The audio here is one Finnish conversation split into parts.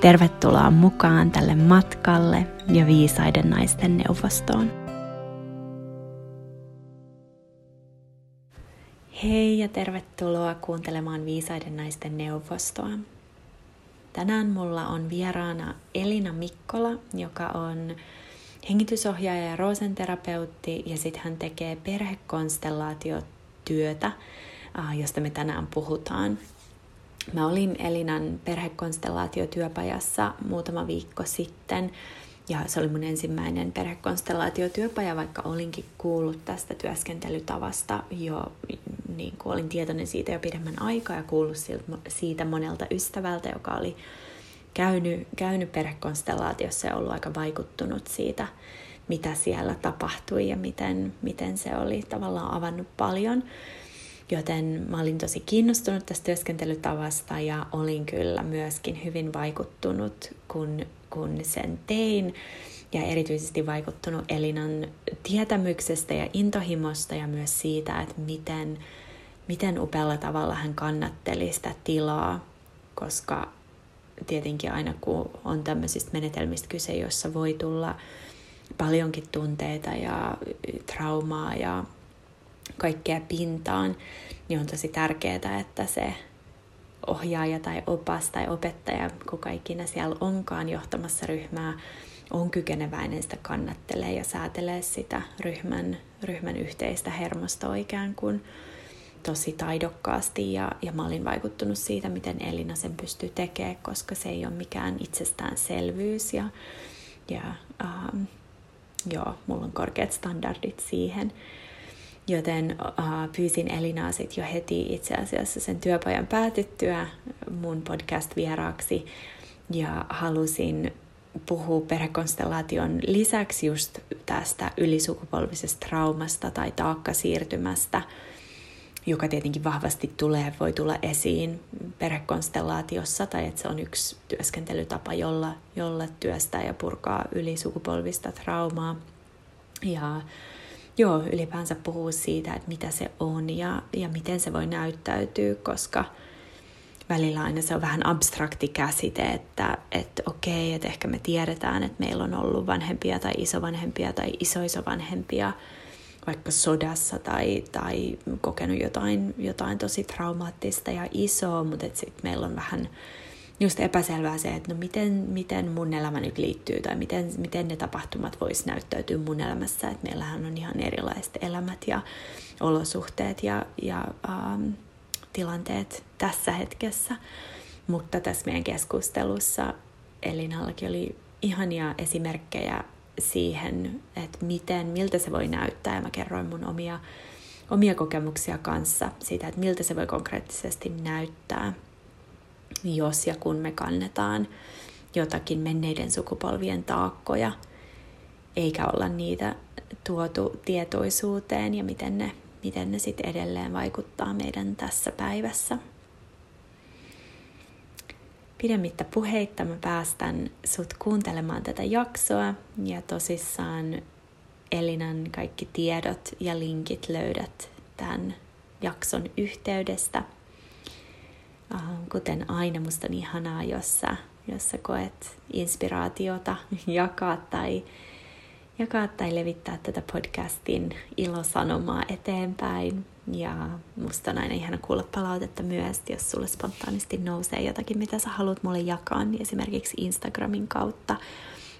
Tervetuloa mukaan tälle matkalle ja viisaiden naisten neuvostoon. Hei ja tervetuloa kuuntelemaan Viisaiden naisten neuvostoa. Tänään mulla on vieraana Elina Mikkola, joka on hengitysohjaaja ja roosenterapeutti ja sitten hän tekee perhekonstellaatiotyötä, josta me tänään puhutaan. Mä olin Elinan perhekonstellaatiotyöpajassa muutama viikko sitten, ja se oli mun ensimmäinen perhekonstellaatiotyöpaja, vaikka olinkin kuullut tästä työskentelytavasta jo, niin kuin olin tietoinen siitä jo pidemmän aikaa ja kuullut siitä monelta ystävältä, joka oli käynyt, käynyt perhekonstellaatiossa ja ollut aika vaikuttunut siitä, mitä siellä tapahtui ja miten, miten se oli tavallaan avannut paljon. Joten mä olin tosi kiinnostunut tästä työskentelytavasta ja olin kyllä myöskin hyvin vaikuttunut, kun, kun sen tein. Ja erityisesti vaikuttunut Elinan tietämyksestä ja intohimosta ja myös siitä, että miten, miten upealla tavalla hän kannatteli sitä tilaa, koska tietenkin aina kun on tämmöisistä menetelmistä kyse, jossa voi tulla paljonkin tunteita ja traumaa ja kaikkea pintaan, niin on tosi tärkeää, että se ohjaaja tai opas tai opettaja, kuka ikinä siellä onkaan johtamassa ryhmää, on kykeneväinen sitä kannattelee ja säätelee sitä ryhmän, ryhmän yhteistä hermostoa ikään kuin tosi taidokkaasti ja, ja mä olin vaikuttunut siitä, miten Elina sen pystyy tekemään, koska se ei ole mikään itsestäänselvyys ja, ja ähm, joo, mulla on korkeat standardit siihen. Joten uh, pyysin Elinaa sit jo heti itse asiassa sen työpajan päätyttyä mun podcast-vieraaksi ja halusin puhua perhekonstellaation lisäksi just tästä ylisukupolvisesta traumasta tai taakkasiirtymästä, joka tietenkin vahvasti tulee, voi tulla esiin perhekonstellaatiossa, tai että se on yksi työskentelytapa, jolla, jolla työstää ja purkaa ylisukupolvista traumaa. Ja joo, ylipäänsä puhua siitä, että mitä se on ja, ja miten se voi näyttäytyä, koska välillä aina se on vähän abstrakti käsite, että, että okei, että ehkä me tiedetään, että meillä on ollut vanhempia tai isovanhempia tai isoisovanhempia vaikka sodassa tai, tai kokenut jotain, jotain tosi traumaattista ja isoa, mutta sitten meillä on vähän just epäselvää se, että no miten, miten mun elämä nyt liittyy tai miten, miten ne tapahtumat vois näyttäytyä mun elämässä, että meillähän on ihan erilaiset elämät ja olosuhteet ja, ja ähm, tilanteet tässä hetkessä. Mutta tässä meidän keskustelussa Elinallakin oli ihania esimerkkejä siihen, että miten, miltä se voi näyttää. Ja mä kerroin mun omia, omia kokemuksia kanssa siitä, että miltä se voi konkreettisesti näyttää – jos ja kun me kannetaan jotakin menneiden sukupolvien taakkoja, eikä olla niitä tuotu tietoisuuteen ja miten ne, miten ne sitten edelleen vaikuttaa meidän tässä päivässä. Pidemmittä puheitta mä päästän sut kuuntelemaan tätä jaksoa ja tosissaan Elinan kaikki tiedot ja linkit löydät tämän jakson yhteydestä – kuten aina musta on ihanaa, jossa, jossa koet inspiraatiota jakaa tai, jakaa tai levittää tätä podcastin ilosanomaa eteenpäin. Ja musta on aina ihana kuulla palautetta myös, jos sulle spontaanisti nousee jotakin, mitä sä haluat mulle jakaa, niin esimerkiksi Instagramin kautta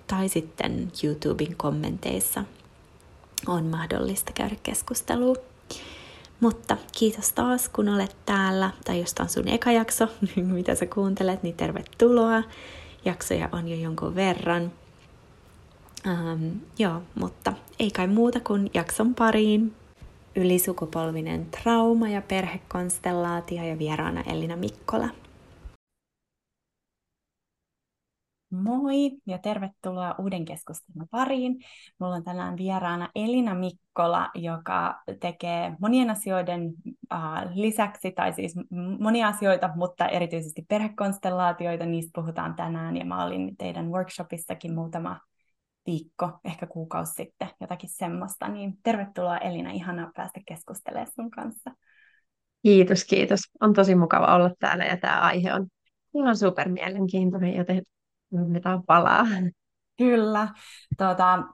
tai sitten YouTuben kommenteissa on mahdollista käydä keskustelua. Mutta kiitos taas, kun olet täällä, tai jos on sun eka jakso, mitä sä kuuntelet, niin tervetuloa. Jaksoja on jo jonkun verran. Ähm, joo, mutta ei kai muuta kuin jakson pariin. Ylisukupolvinen trauma ja perhekonstellaatio ja vieraana Elina Mikkola. Moi ja tervetuloa uuden keskustelun pariin. Mulla on tänään vieraana Elina Mikkola, joka tekee monien asioiden äh, lisäksi, tai siis monia asioita, mutta erityisesti perhekonstellaatioita. Niistä puhutaan tänään ja mä olin teidän workshopissakin muutama viikko, ehkä kuukausi sitten, jotakin semmoista. Niin tervetuloa Elina, ihana päästä keskustelemaan sun kanssa. Kiitos, kiitos. On tosi mukava olla täällä ja tämä aihe on ihan super mielenkiintoinen, joten annetaan palaa. Kyllä. Tuota,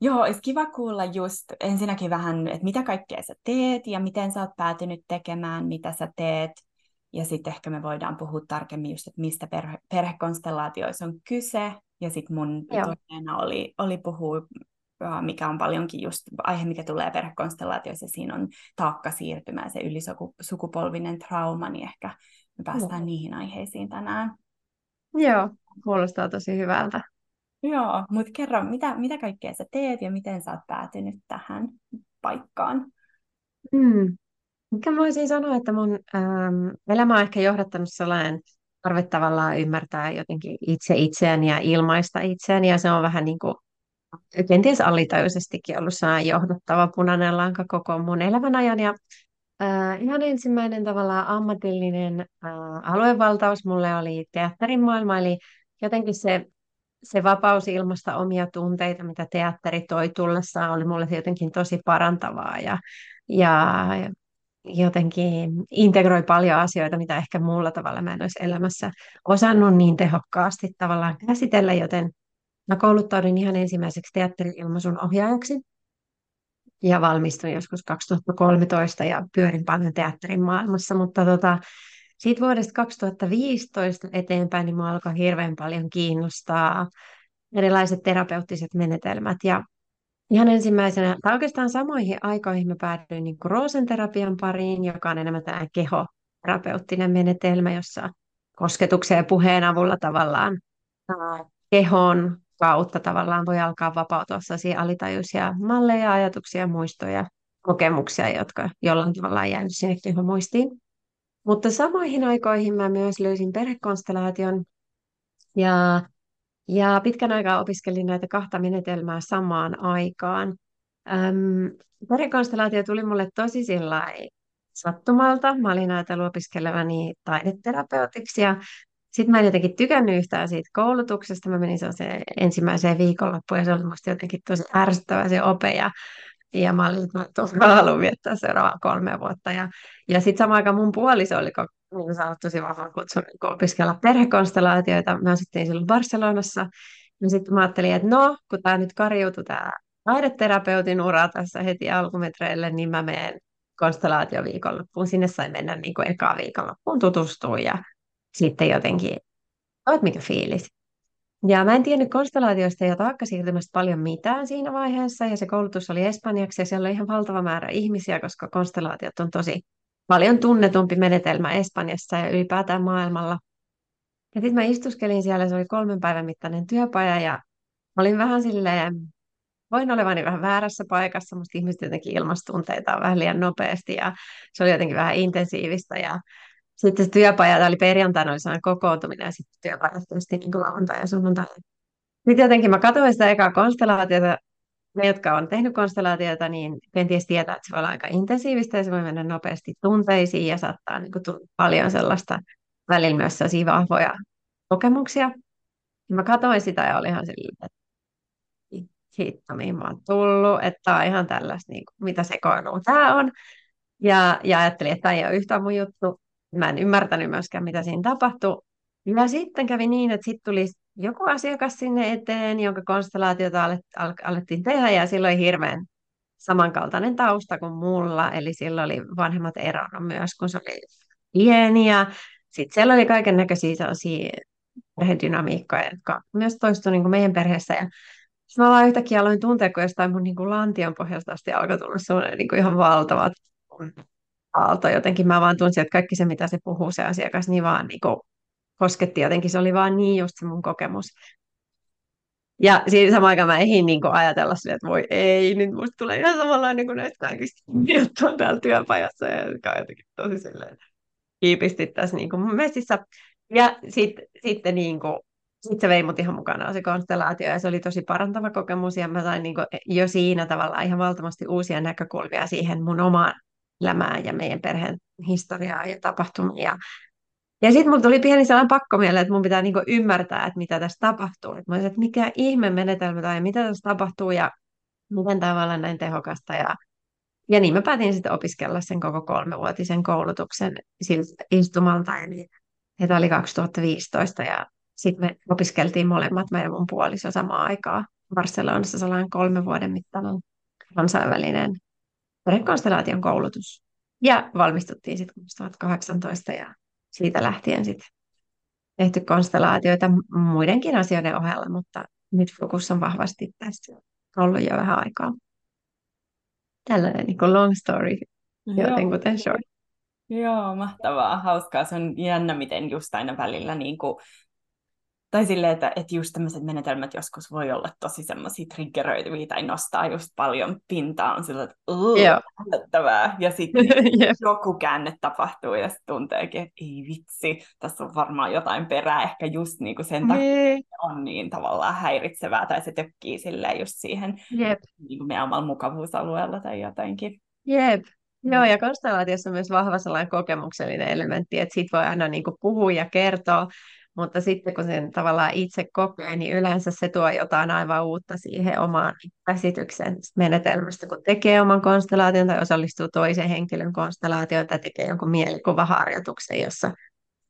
joo, olisi kiva kuulla just ensinnäkin vähän, että mitä kaikkea sä teet ja miten sä oot päätynyt tekemään, mitä sä teet. Ja sitten ehkä me voidaan puhua tarkemmin just, että mistä perhe- perhekonstellaatioissa on kyse. Ja sitten mun toiveena oli, oli puhua mikä on paljonkin just aihe, mikä tulee perhekonstellaatioissa, siinä on taakka siirtymään, se ylisukupolvinen trauma, niin ehkä me päästään no. niihin aiheisiin tänään. Joo, kuulostaa tosi hyvältä. Joo, mutta kerro, mitä, mitä kaikkea sä teet ja miten sä oot päätynyt tähän paikkaan? Hmm. Mikä mä voisin sanoa, että mun ähm, elämä on ehkä johdattanut sellainen tarve tavallaan ymmärtää jotenkin itse itseäni ja ilmaista itseäni, ja se on vähän niin kuin kenties alitajuisestikin ollut sellainen johdottava punainen lanka koko mun elämän ajan. Ja, äh, ihan ensimmäinen tavallaan ammatillinen äh, aluevaltaus mulle oli teatterin maailma, eli jotenkin se, se vapaus ilmasta omia tunteita, mitä teatteri toi tullessaan, oli mulle jotenkin tosi parantavaa ja, ja jotenkin integroi paljon asioita, mitä ehkä muulla tavalla mä en olisi elämässä osannut niin tehokkaasti tavallaan käsitellä, joten Mä kouluttauduin ihan ensimmäiseksi teatteri-ilmaisun ohjaajaksi ja valmistuin joskus 2013 ja pyörin paljon teatterin maailmassa, mutta tota, siitä vuodesta 2015 eteenpäin niin mua alkoi hirveän paljon kiinnostaa erilaiset terapeuttiset menetelmät. Ja Ihan ensimmäisenä, tai oikeastaan samoihin aikoihin mä päädyin niin roosenterapian pariin, joka on enemmän tämä kehoterapeuttinen menetelmä, jossa kosketuksen ja puheen avulla tavallaan kehon kautta tavallaan voi alkaa vapautua sellaisia alitajuisia malleja, ajatuksia, muistoja, kokemuksia, jotka jollain tavalla on jäänyt sinne muistiin. Mutta samoihin aikoihin mä myös löysin perhekonstellaation ja, ja pitkän aikaa opiskelin näitä kahta menetelmää samaan aikaan. Öm, perhekonstellaatio tuli mulle tosi sattumalta. Mä olin ajatellut opiskelevani taideterapeutiksi ja sitten mä en jotenkin tykännyt yhtään siitä koulutuksesta. Mä menin se ensimmäiseen viikonloppuun ja se oli musta jotenkin tosi ärsyttävä se ope. Ja, ja mä olin, että mä haluan viettää seuraavaa kolme vuotta. Ja, ja sitten samaan aikaan mun puoliso oli niin saanut tosi vahvan kutsun opiskella perhekonstellaatioita. Mä asuttiin silloin Barcelonassa. Ja sitten mä ajattelin, että no, kun tämä nyt karjuutui tämä taideterapeutin ura tässä heti alkumetreille, niin mä menen konstellaatioviikonloppuun. Sinne sain mennä niin kuin ekaa viikonloppuun tutustua ja sitten jotenkin, oot mikä fiilis. Ja mä en tiennyt konstellaatioista ja taakkasiirtymästä paljon mitään siinä vaiheessa, ja se koulutus oli espanjaksi, ja siellä oli ihan valtava määrä ihmisiä, koska konstellaatiot on tosi paljon tunnetumpi menetelmä Espanjassa ja ylipäätään maailmalla. Ja sitten mä istuskelin siellä, se oli kolmen päivän mittainen työpaja, ja olin vähän silleen, voin olevani vähän väärässä paikassa, musta ihmiset jotenkin ilmastunteita vähän liian nopeasti, ja se oli jotenkin vähän intensiivistä, ja sitten se työpaja, oli perjantaina oli sellainen kokoontuminen ja sitten työpajat tietysti niin lauantai ja sunnuntai. Sitten jotenkin mä katsoin sitä ekaa konstellaatiota, ne, jotka on tehnyt konstellaatiota, niin kenties tietää, että se voi olla aika intensiivistä ja se voi mennä nopeasti tunteisiin ja saattaa niin kuin, paljon sellaista välillä myös sellaisia vahvoja kokemuksia. Mä katsoin sitä ja olin ihan silleen, että hitto, mihin mä oon tullut, että tämä on ihan tällaista, niin kuin, mitä sekoilua tämä on. Ja, ja ajattelin, että tämä ei ole yhtään mun juttu. Mä en ymmärtänyt myöskään, mitä siinä tapahtui. Ja sitten kävi niin, että sitten tuli joku asiakas sinne eteen, jonka konstellaatiota alettiin tehdä, ja silloin hirveän samankaltainen tausta kuin mulla, eli silloin oli vanhemmat eronnut myös, kun se oli pieni, ja sitten siellä oli kaiken näköisiä sellaisia perhedynamiikkoja, jotka myös toistuivat niin meidän perheessä, ja sitten mä vaan yhtäkkiä aloin tuntea, kun jostain mun niin kuin lantion pohjasta asti alkoi tulla niin kuin ihan valtavat aalto. Jotenkin mä vaan tunsin, että kaikki se, mitä se puhuu se asiakas, niin vaan niin kuin kosketti jotenkin. Se oli vaan niin just se mun kokemus. Ja siinä samaan aikaan mä ehdin niin ajatella sille, että voi ei, nyt musta tulee ihan samanlainen kuin näistä kaikista juttuja täällä työpajassa. Ja se jotenkin tosi silleen kiipisti tässä niin kuin messissä. Ja sit, sitten niin kuin, sitten se vei mut ihan mukana se konstellaatio ja se oli tosi parantava kokemus ja mä sain niin jo siinä tavalla ihan valtavasti uusia näkökulmia siihen mun omaan elämään ja meidän perheen historiaa ja tapahtumia. Ja sitten mulla tuli pieni sellainen pakko mieleen, että mun pitää niinku ymmärtää, että mitä tässä tapahtuu. Et mä olisin, että mikä ihme menetelmä tai mitä tässä tapahtuu ja miten tavallaan näin tehokasta. Ja, ja niin mä päätin sitten opiskella sen koko kolmevuotisen koulutuksen istumalta. Eli tämä oli 2015 ja sitten me opiskeltiin molemmat meidän mun puoliso samaan aikaan Barcelonassa sellainen kolmen vuoden mittainen kansainvälinen konstellaation koulutus. Ja valmistuttiin sitten 2018 ja siitä lähtien sitten tehty konstellaatioita muidenkin asioiden ohella, mutta nyt fokus on vahvasti tässä ollut jo vähän aikaa. Tällainen niin kuin long story, joten kuten short. Joo, mahtavaa, hauskaa. Se on jännä, miten just aina välillä niin kuin tai silleen, että, että just tämmöiset menetelmät joskus voi olla tosi semmoisia triggeröityviä tai nostaa just paljon pintaa, on sillä, että yllättävää. Ja sitten yep. joku käänne tapahtuu ja sitten tunteekin, että ei vitsi, tässä on varmaan jotain perää, ehkä just niinku sen takia niin. on niin tavallaan häiritsevää tai se tökkii silleen just siihen yep. niin kuin meidän omalla mukavuusalueella tai jotenkin. Jep, Joo, ja konstellaatiossa on myös vahva sellainen kokemuksellinen elementti, että siitä voi aina niin kuin puhua ja kertoa, mutta sitten kun sen tavallaan itse kokee, niin yleensä se tuo jotain aivan uutta siihen omaan käsityksen menetelmästä, kun tekee oman konstellaation tai osallistuu toisen henkilön konstellaatioon tai tekee jonkun mielikuvaharjoituksen, jossa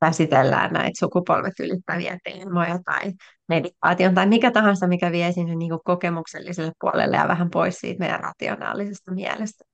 käsitellään näitä sukupolvet ylittäviä teemoja tai meditaation tai mikä tahansa, mikä vie sinne niin kuin kokemukselliselle puolelle ja vähän pois siitä meidän rationaalisesta mielestä.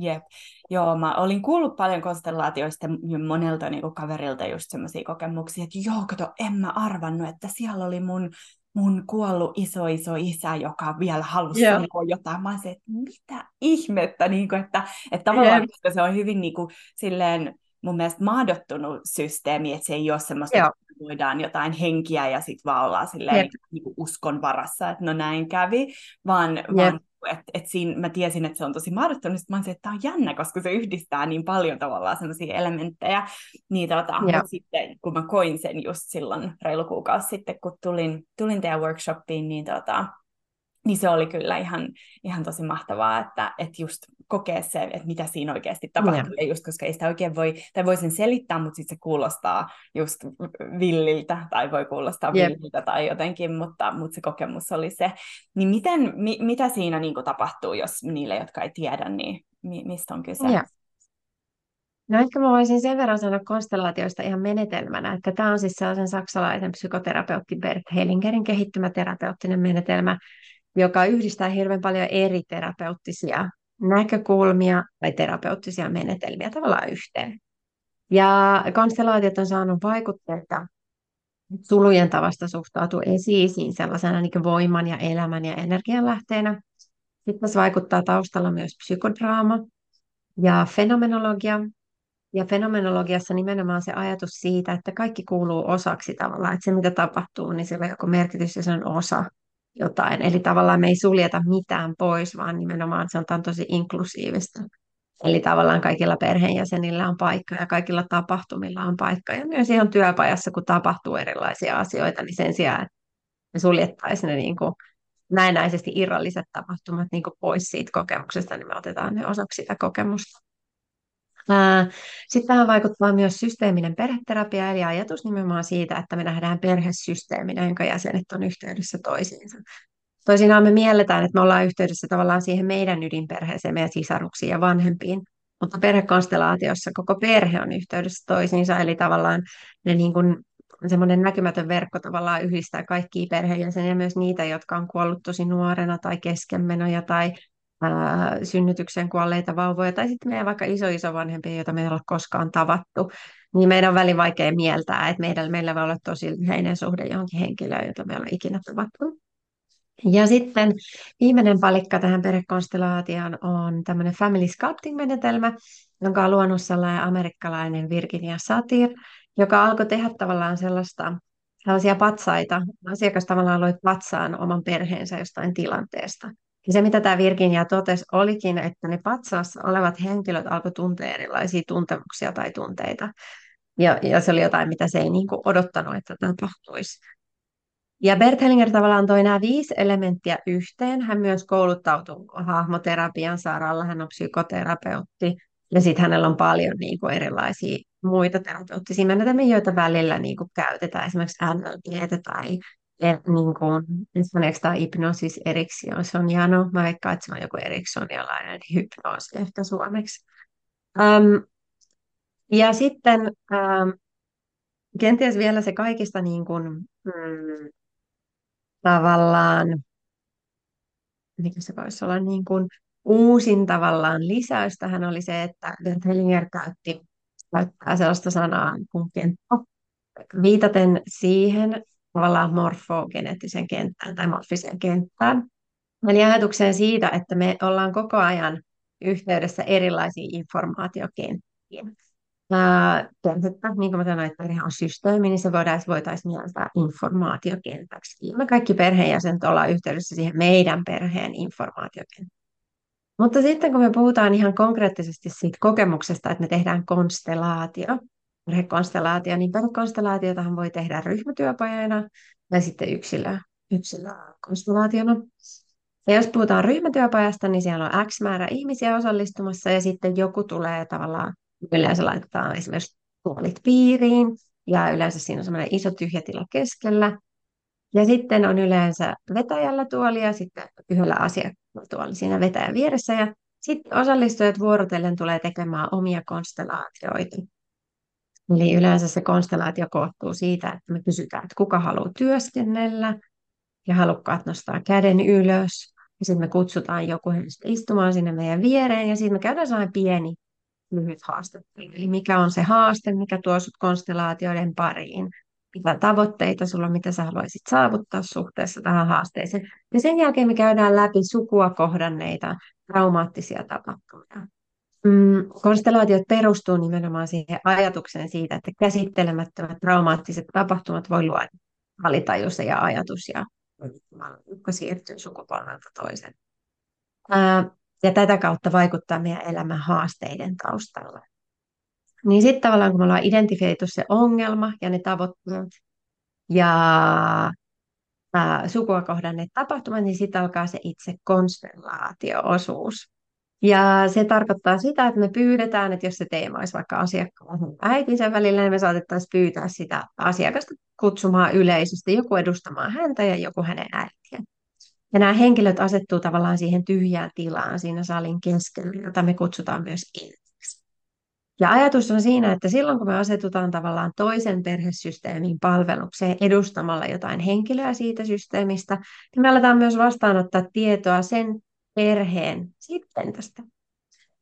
Jep. Joo, mä olin kuullut paljon konstellaatioista monelta niin kaverilta just semmoisia kokemuksia, että joo, kato, en mä arvannut, että siellä oli mun, mun kuollut iso iso isä, joka vielä halusi yeah. sanoa jotain. Mä olisin, että mitä ihmettä, niin kuin, että, että tavallaan koska se on hyvin niin kuin, silleen, mun mielestä mahdottunut systeemi, että se ei ole semmoista, Joo. että voidaan jotain henkiä ja sitten vaan ollaan silleen niin, niin kuin uskon varassa, että no näin kävi, vaan, vaan että et siinä mä tiesin, että se on tosi mahdottomasti, mä olisin, että tämä on jännä, koska se yhdistää niin paljon tavallaan sellaisia elementtejä. Niin tota, sitten kun mä koin sen just silloin reilu kuukausi sitten, kun tulin, tulin teidän workshopiin, niin tota, niin se oli kyllä ihan, ihan tosi mahtavaa, että, että just kokea se, että mitä siinä oikeasti tapahtuu, ja just koska ei sitä oikein voi, tai voisin selittää, mutta sitten se kuulostaa just villiltä, tai voi kuulostaa yep. villiltä tai jotenkin, mutta, mutta se kokemus oli se. Niin miten, mi, mitä siinä niin tapahtuu, jos niille, jotka ei tiedä, niin mi, mistä on kyse? Ja. No ehkä mä voisin sen verran sanoa konstellaatioista ihan menetelmänä, että tämä on siis sellaisen saksalaisen psykoterapeutti Bert Hellingerin kehittymä terapeuttinen menetelmä, joka yhdistää hirveän paljon eri terapeuttisia näkökulmia tai terapeuttisia menetelmiä tavallaan yhteen. Ja konstellaatiot on saanut vaikutteita sulujen tavasta suhtautua esiisiin sellaisena niin voiman ja elämän ja energian lähteenä. Sitten tässä vaikuttaa taustalla myös psykodraama ja fenomenologia. Ja fenomenologiassa nimenomaan se ajatus siitä, että kaikki kuuluu osaksi tavallaan, että se mitä tapahtuu, niin sillä on joku merkitys ja se on osa jotain. Eli tavallaan me ei suljeta mitään pois, vaan nimenomaan se on tosi inklusiivista. Eli tavallaan kaikilla perheenjäsenillä on paikka ja kaikilla tapahtumilla on paikka. Ja myös ihan työpajassa, kun tapahtuu erilaisia asioita, niin sen sijaan, että me suljettaisiin ne niin kuin näennäisesti irralliset tapahtumat niin kuin pois siitä kokemuksesta, niin me otetaan ne osaksi sitä kokemusta. Sitten tähän vaikuttaa myös systeeminen perheterapia, eli ajatus nimenomaan siitä, että me nähdään perhesysteeminä, jonka jäsenet on yhteydessä toisiinsa. Toisinaan me mielletään, että me ollaan yhteydessä tavallaan siihen meidän ydinperheeseen, meidän sisaruksiin ja vanhempiin, mutta perhekonstellaatiossa koko perhe on yhteydessä toisiinsa, eli tavallaan ne niin kuin, semmoinen näkymätön verkko tavallaan yhdistää kaikkia perheenjäseniä, myös niitä, jotka on kuollut tosi nuorena tai keskenmenoja tai synnytykseen kuolleita vauvoja, tai sitten meidän vaikka iso-isovanhempia, joita me ei ole koskaan tavattu, niin meidän on välin vaikea mieltää, että meillä, meillä voi olla tosi lyhyinen suhde johonkin henkilöön, jota me ole ikinä tavattu. Ja sitten viimeinen palikka tähän perhekonstellaatioon on tämmöinen family sculpting-menetelmä, jonka on luonut sellainen amerikkalainen Virginia Satir, joka alkoi tehdä tavallaan sellaista, sellaisia patsaita. Asiakas tavallaan loi patsaan oman perheensä jostain tilanteesta. Ja se, mitä tämä Virginia totesi, olikin, että ne patsaassa olevat henkilöt alkoi tuntea erilaisia tuntemuksia tai tunteita. Ja, ja se oli jotain, mitä se ei niin kuin odottanut, että tapahtuisi. Ja Bert Hellinger tavallaan toi nämä viisi elementtiä yhteen. Hän myös kouluttautui hahmoterapian saralla, hän on psykoterapeutti. Ja sitten hänellä on paljon niin kuin, erilaisia muita terapeuttisia menetelmiä, joita välillä niin kuin, käytetään, esimerkiksi NLP tai niin kuin, esimerkiksi tämä hypnosis Eriksson, se on jano. Mä veikkaan, että se on joku eriksonialainen hypnoosi ehkä suomeksi. Um, ja sitten um, kenties vielä se kaikista niin kuin, mm, tavallaan, mikä se voisi olla niin kuin uusin tavallaan lisäys tähän oli se, että Bert Hellinger käytti käyttää sellaista sanaa kuin kenttä, viitaten siihen tavallaan morfogeneettisen kenttään tai morfiseen kenttään. Eli ajatukseen siitä, että me ollaan koko ajan yhteydessä erilaisiin informaatiokenttiin perhettä, niin kuin mä sanoin, että perhe on systeemi, niin se voitaisiin mieltää informaatiokentäksi. Me kaikki perheenjäsenet ollaan yhteydessä siihen meidän perheen informaatiokenttään. Mutta sitten kun me puhutaan ihan konkreettisesti siitä kokemuksesta, että me tehdään konstelaatio, perhekonstelaatio, niin perhekonstelaatiotahan voi tehdä ryhmätyöpajana tai sitten yksilö, yksilökonstelaationa. Ja jos puhutaan ryhmätyöpajasta, niin siellä on X määrä ihmisiä osallistumassa ja sitten joku tulee tavallaan Yleensä laitetaan esimerkiksi tuolit piiriin ja yleensä siinä on semmoinen iso tyhjä tila keskellä. Ja sitten on yleensä vetäjällä tuoli ja sitten yhdellä asiakkaalla tuoli siinä vetäjän vieressä. Ja sitten osallistujat vuorotellen tulee tekemään omia konstellaatioita. Eli yleensä se konstellaatio koostuu siitä, että me kysytään, että kuka haluaa työskennellä ja halukkaat nostaa käden ylös. Ja sitten me kutsutaan joku istumaan sinne meidän viereen ja sitten me käydään sellainen pieni lyhyt haastattelu. Eli mikä on se haaste, mikä tuo sut konstellaatioiden pariin. Mitä tavoitteita sulla mitä sä haluaisit saavuttaa suhteessa tähän haasteeseen. Ja sen jälkeen me käydään läpi sukua kohdanneita traumaattisia tapahtumia. Mm, konstellaatiot perustuu nimenomaan siihen ajatukseen siitä, että käsittelemättömät traumaattiset tapahtumat voi luoda alitajus ja ajatus ja joka siirtyy sukupolvelta toisen ja tätä kautta vaikuttaa meidän elämän haasteiden taustalla. Niin sitten tavallaan kun me ollaan identifioitu se ongelma ja ne tavoitteet ja ää, sukua kohdanneet tapahtumat, niin sitten alkaa se itse konstellaatio-osuus. Ja se tarkoittaa sitä, että me pyydetään, että jos se teema olisi vaikka asiakkaan äitinsä välillä, niin me saatettaisiin pyytää sitä asiakasta kutsumaan yleisöstä, joku edustamaan häntä ja joku hänen äitiä. Ja nämä henkilöt asettuu tavallaan siihen tyhjään tilaan siinä salin keskellä, jota me kutsutaan myös intiksi. Ja ajatus on siinä, että silloin kun me asetutaan tavallaan toisen perhesysteemin palvelukseen edustamalla jotain henkilöä siitä systeemistä, niin me aletaan myös vastaanottaa tietoa sen perheen sitten tästä.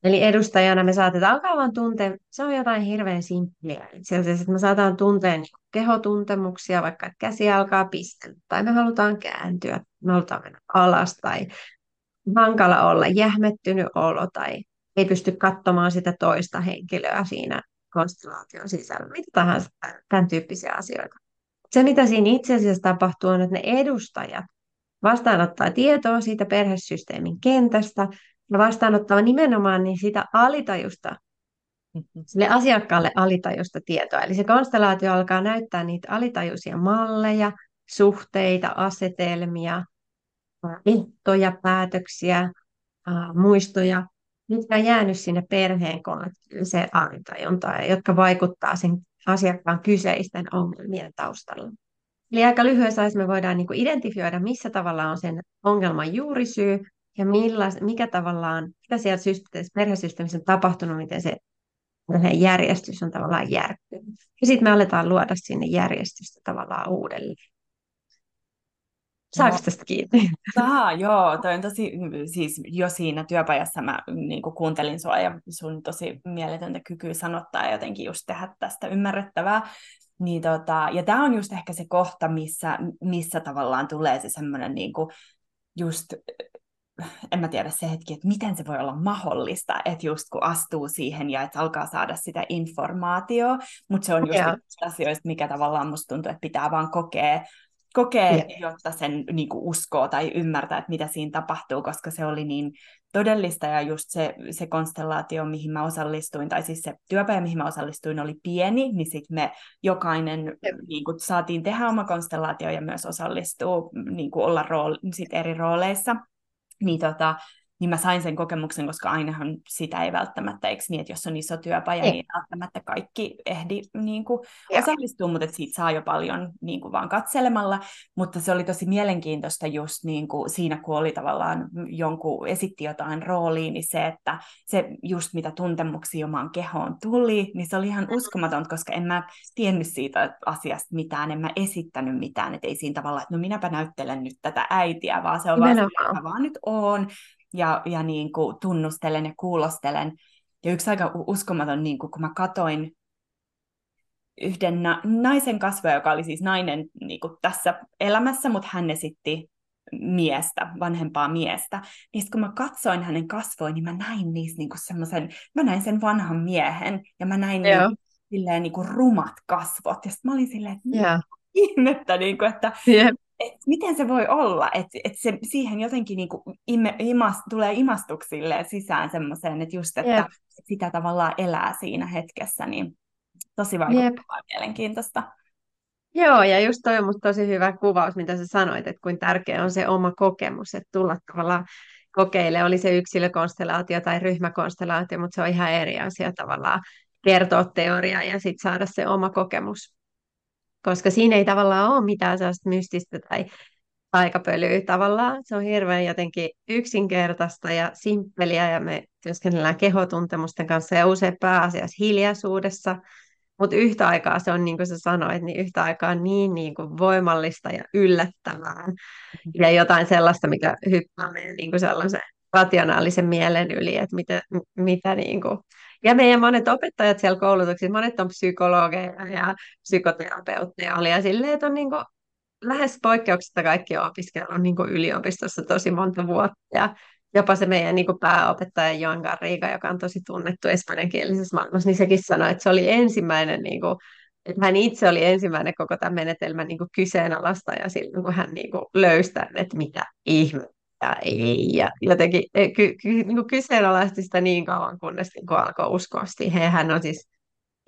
Eli edustajana me saatetaan alkaa vaan tuntea, se on jotain hirveän simppeliä. Itse asiassa, että me saataan tuntea niin kehotuntemuksia, vaikka käsi alkaa pistellä, tai me halutaan kääntyä, me halutaan mennä alas, tai hankala olla, jähmettynyt olo, tai ei pysty katsomaan sitä toista henkilöä siinä konstellaation sisällä, mitä tahansa tämän tyyppisiä asioita. Se, mitä siinä itse asiassa tapahtuu, on, että ne edustajat vastaanottaa tietoa siitä perhesysteemin kentästä, ja vastaanottaa nimenomaan niin sitä alitajusta, sille asiakkaalle alitajusta tietoa. Eli se konstellaatio alkaa näyttää niitä alitajuisia malleja, suhteita, asetelmia, ehtoja, päätöksiä, muistoja, mitkä on jäänyt sinne perheen se alitajuntaan, jotka vaikuttaa sen asiakkaan kyseisten ongelmien taustalla. Eli aika lyhyessä ajassa me voidaan niin kuin identifioida, missä tavalla on sen ongelman juurisyy, ja milla, mikä tavallaan, mitä siellä perhesysteemissä on tapahtunut, miten se perheen järjestys on tavallaan järkkynyt. Ja sitten me aletaan luoda sinne järjestystä tavallaan uudelleen. Saako tästä kiinni? Saa, joo. Toi on tosi, siis jo siinä työpajassa mä niin kuuntelin sua ja sun tosi mieletöntä kykyä sanottaa ja jotenkin just tehdä tästä ymmärrettävää. Niin tota, ja tämä on just ehkä se kohta, missä, missä tavallaan tulee se semmoinen niin just en mä tiedä se hetki, että miten se voi olla mahdollista, että just kun astuu siihen ja että alkaa saada sitä informaatiota, mutta se on just yeah. asioista, mikä tavallaan musta tuntuu, että pitää vaan kokea kokee, yeah. jotta sen niin kuin uskoo tai ymmärtää, että mitä siinä tapahtuu, koska se oli niin todellista ja just se, se konstellaatio, mihin mä osallistuin, tai siis se työpäivä, mihin mä osallistuin, oli pieni, niin sitten me jokainen niin kuin, saatiin tehdä oma konstellaatio ja myös osallistua, niin kuin olla rool, sit eri rooleissa. Niin tota, niin mä sain sen kokemuksen, koska ainahan sitä ei välttämättä, eikö niin, että jos on iso työpaja, ei. niin välttämättä kaikki ehdi niin kuin, osallistua, mutta siitä saa jo paljon niin kuin, vaan katselemalla, mutta se oli tosi mielenkiintoista just niin kuin, siinä, kun oli tavallaan jonkun esitti jotain rooliin, niin se, että se just mitä tuntemuksia omaan kehoon tuli, niin se oli ihan mm. uskomaton, koska en mä tiennyt siitä asiasta mitään, en mä esittänyt mitään, että ei siinä tavalla, että no minäpä näyttelen nyt tätä äitiä, vaan se on vaan, että mä vaan nyt oon, ja, ja niin kuin tunnustelen ja kuulostelen. Ja yksi aika uskomaton, niin kuin, kun mä katoin yhden na- naisen kasvoja, joka oli siis nainen niin kuin tässä elämässä, mutta hän esitti miestä, vanhempaa miestä. Niin kun mä katsoin hänen kasvoin, niin mä näin niissä niin semmoisen, mä näin sen vanhan miehen, ja mä näin niin, silleen niin kuin rumat kasvot. Ja sitten mä olin silleen, että yeah. ihmettä, niin kuin, että yep et miten se voi olla, että et se siihen jotenkin niinku ime, imas, tulee imastuksille sisään semmoiseen, että just, että yep. sitä tavallaan elää siinä hetkessä, niin tosi vaikuttavaa yep. mielenkiintoista. Joo, ja just toi on tosi hyvä kuvaus, mitä sä sanoit, että kuinka tärkeä on se oma kokemus, että tulla tavallaan kokeile, oli se yksilökonstellaatio tai ryhmäkonstellaatio, mutta se on ihan eri asia tavallaan kertoa teoria ja sitten saada se oma kokemus koska siinä ei tavallaan ole mitään sellaista mystistä tai aikapölyä tavallaan. Se on hirveän jotenkin yksinkertaista ja simppeliä ja me työskennellään kehotuntemusten kanssa ja usein pääasiassa hiljaisuudessa. Mutta yhtä aikaa se on, niin kuin sä sanoit, niin yhtä aikaa niin, niin kuin voimallista ja yllättävää. Ja jotain sellaista, mikä hyppää meidän niin kuin sellaisen rationaalisen mielen yli, että mitä, mitä niin kuin ja meidän monet opettajat siellä koulutuksissa, monet on psykologeja ja psykoterapeutteja oli. Ja silleen, että on niin kuin lähes poikkeuksetta kaikki on niin kuin yliopistossa tosi monta vuotta. Ja jopa se meidän niin kuin pääopettaja Joan Garriga, joka on tosi tunnettu espanjankielisessä maailmassa, niin sekin sanoi, että se oli ensimmäinen, niin kuin, että hän itse oli ensimmäinen koko tämän menetelmän niin kuin kyseenalaista ja silloin kun hän niin löysi tämän, että mitä ihme ja ei. Ja jotenkin e, ky, ky, niin kuin kyseenalaisti sitä niin kauan, kunnes niin kuin alkoi uskoa siihen. Hän on siis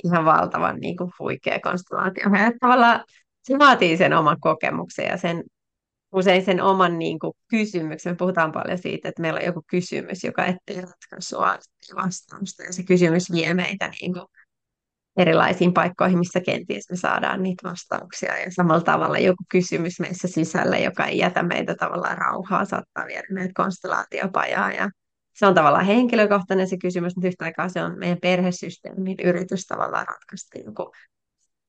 ihan valtavan niin kuin huikea konstellaatio. Hän tavallaan se vaatii sen oman kokemuksen ja sen, usein sen oman niin kuin, kysymyksen. Me puhutaan paljon siitä, että meillä on joku kysymys, joka ettei ratkaisua vastausta. Ja se kysymys vie meitä niin kuin, erilaisiin paikkoihin, missä kenties me saadaan niitä vastauksia. Ja samalla tavalla joku kysymys meissä sisällä, joka ei jätä meitä tavallaan rauhaa, saattaa viedä meidät konstellaatiopajaa. Ja se on tavallaan henkilökohtainen se kysymys, mutta yhtä aikaa se on meidän perhesysteemin yritys tavallaan ratkaista joku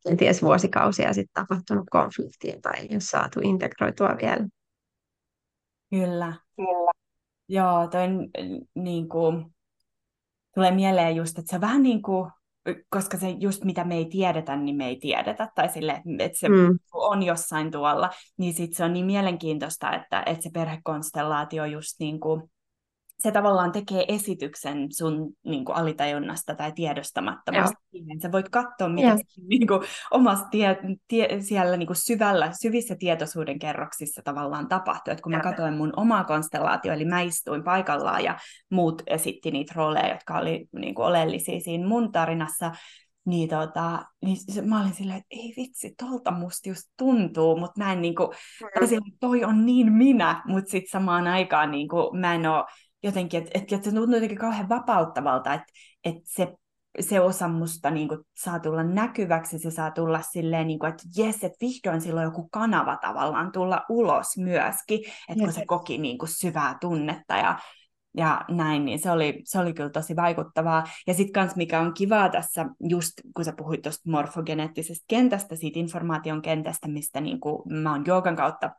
kenties vuosikausia sitten tapahtunut konflikti, jota ei ole saatu integroitua vielä. Kyllä. Kyllä. Joo, toi niin kuin, tulee mieleen just, että se vähän niin kuin koska se just mitä me ei tiedetä, niin me ei tiedetä, tai sille, että se mm. on jossain tuolla, niin sitten se on niin mielenkiintoista, että, että se perhekonstellaatio just niin kuin, se tavallaan tekee esityksen sun niin kuin, alitajunnasta tai tiedostamattomasta. Joo. Sä voit katsoa, mitä yeah. niin kuin, omassa tie, tie, siellä niin kuin, syvällä, syvissä tietoisuuden kerroksissa tavallaan tapahtuu. Et kun mä katsoin mun omaa konstellaatio, eli mä istuin paikallaan ja muut esitti niitä rooleja, jotka oli niin kuin, oleellisia siinä mun tarinassa, niin, tota, niin se, mä olin silleen, että ei vitsi, tolta musta just tuntuu, mutta mä en niinku, mm. toi on niin minä, mutta sitten samaan aikaan niinku, mä en ole jotenkin, että, että, että se tuntuu jotenkin kauhean vapauttavalta, että, että se, se osa musta niin kuin, saa tulla näkyväksi, se saa tulla silleen, niin kuin, että jes, että vihdoin silloin joku kanava tavallaan tulla ulos myöskin, että kun se koki niin kuin, syvää tunnetta ja, ja näin, niin se oli, se oli kyllä tosi vaikuttavaa. Ja sitten kans mikä on kivaa tässä, just kun sä puhuit tuosta morfogeneettisestä kentästä, siitä informaation kentästä, mistä niin kuin, mä oon joogan kautta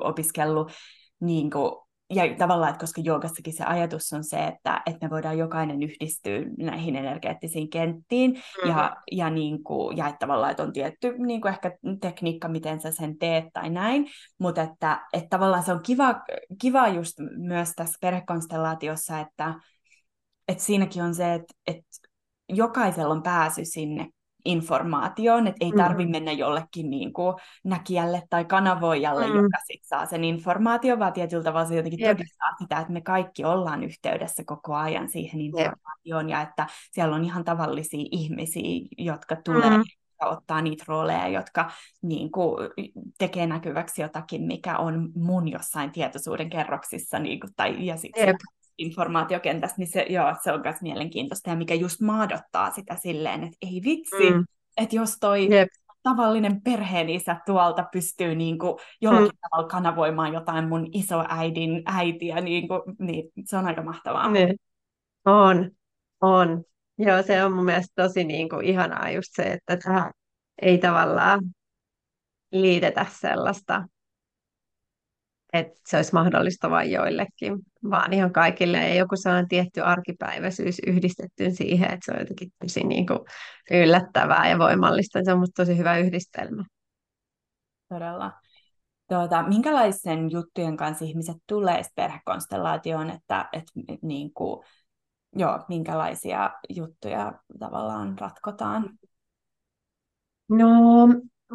opiskellut niin kuin, ja tavallaan, että koska joogassakin se ajatus on se, että, että me voidaan jokainen yhdistyä näihin energeettisiin kenttiin, mm-hmm. ja, ja, niin kuin, ja että tavallaan, että on tietty niin kuin ehkä tekniikka, miten sä sen teet tai näin, mutta että, että tavallaan se on kiva, kiva just myös tässä perhekonstellaatiossa, että, että siinäkin on se, että, että jokaisella on pääsy sinne informaatioon, että ei Mm. tarvi mennä jollekin niin kuin näkijälle tai kanavoijalle, Mm. joka sit saa sen informaation, vaan tietyllä tavalla se jotenkin Jep. todistaa sitä, että me kaikki ollaan yhteydessä koko ajan siihen informaatioon ja että siellä on ihan tavallisia ihmisiä, jotka tulee Mm. ja ottaa niitä rooleja, jotka niin kuin, tekee näkyväksi jotakin, mikä on mun jossain tietoisuuden kerroksissa niin kuin, tai, ja sitten. Informaatiokentässä, niin se, joo, se on myös mielenkiintoista ja mikä just maadottaa sitä silleen, että ei vitsi, Mm. että jos toi Jep. tavallinen perheenisä tuolta pystyy niin kuin jollakin mm. tavalla kanavoimaan jotain mun isoäidin äitiä, niin, kuin, niin se on aika mahtavaa. Niin. On, on. Joo, se on mun mielestä tosi niin kuin ihanaa just se, että tähän ei tavallaan liitetä sellaista, että se olisi mahdollista vain joillekin, vaan ihan kaikille. Ja joku sellainen tietty arkipäiväisyys yhdistetty siihen, että se on jotenkin tosi niin kuin yllättävää ja voimallista. Se on musta tosi hyvä yhdistelmä. Todella. Tuota, minkälaisen juttujen kanssa ihmiset tulee perhekonstellaatioon, että et, niin kuin, joo, minkälaisia juttuja tavallaan ratkotaan? No,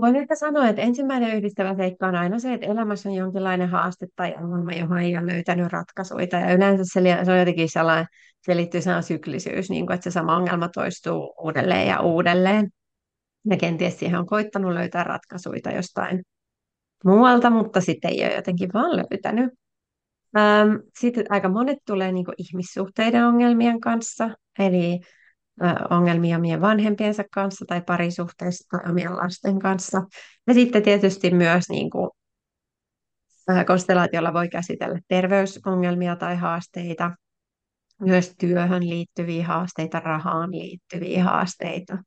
voin ehkä sanoa, että ensimmäinen yhdistävä seikka on aina se, että elämässä on jonkinlainen haaste tai ongelma, johon ei ole löytänyt ratkaisuja. Ja yleensä se, se on jotenkin sellainen, se liittyy sellainen syklisyys, niin kuin, että se sama ongelma toistuu uudelleen ja uudelleen. Ja kenties siihen on koittanut löytää ratkaisuja jostain muualta, mutta sitten ei ole jotenkin vaan löytänyt. Sitten aika monet tulee niin ihmissuhteiden ongelmien kanssa, eli ongelmia omien vanhempiensa kanssa tai parisuhteissa tai omien lasten kanssa. Ja sitten tietysti myös niin kuin, konstellaatiolla voi käsitellä terveysongelmia tai haasteita, myös työhön liittyviä haasteita, rahaan liittyviä haasteita.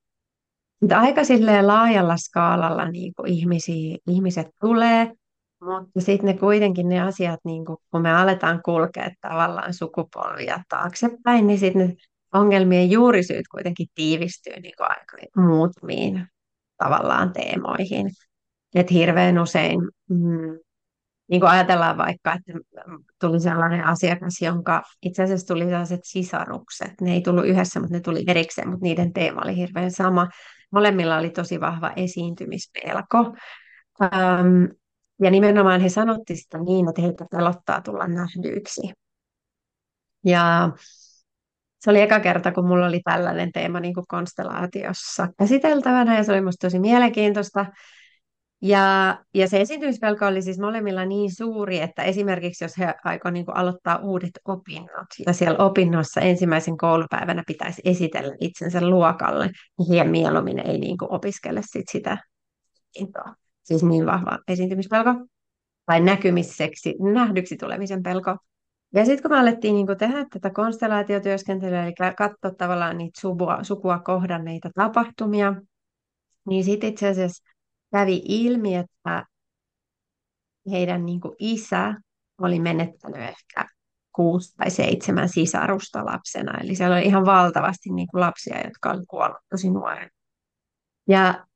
Mutta aika laajalla skaalalla niin kuin ihmisiä, ihmiset tulee, mutta sitten ne kuitenkin ne asiat, niin kuin, kun me aletaan kulkea tavallaan sukupolvia taaksepäin, niin sitten ongelmien juurisyyt kuitenkin tiivistyy niin kuin aika muutamiin tavallaan teemoihin. Et hirveän usein, mm, niin kuin ajatellaan vaikka, että tuli sellainen asiakas, jonka itse asiassa tuli sellaiset sisarukset. Ne ei tullut yhdessä, mutta ne tuli erikseen, mutta niiden teema oli hirveän sama. Molemmilla oli tosi vahva esiintymispelko. Ähm, ja nimenomaan he sanotti sitä niin, että heitä pelottaa tulla nähdyiksi. Ja se oli eka kerta, kun mulla oli tällainen teema niin kuin konstellaatiossa käsiteltävänä, ja se oli musta tosi mielenkiintoista. Ja, ja se esiintymispelko oli siis molemmilla niin suuri, että esimerkiksi jos he aikovat niin aloittaa uudet opinnot, ja siellä opinnossa ensimmäisen koulupäivänä pitäisi esitellä itsensä luokalle, niin he mieluummin ei niin kuin opiskele sit sitä intoa. Siis niin vahva esiintymispelko tai näkymiseksi, nähdyksi tulemisen pelko. Ja sitten kun me alettiin niin tehdä tätä konstellaatiotyöskentelyä, eli katsoa tavallaan niitä sukua, sukua kohdanneita tapahtumia, niin sitten itse asiassa kävi ilmi, että heidän niin isä oli menettänyt ehkä kuusi tai seitsemän sisarusta lapsena. Eli siellä oli ihan valtavasti niin lapsia, jotka olivat kuolleet tosi nuorena. Ja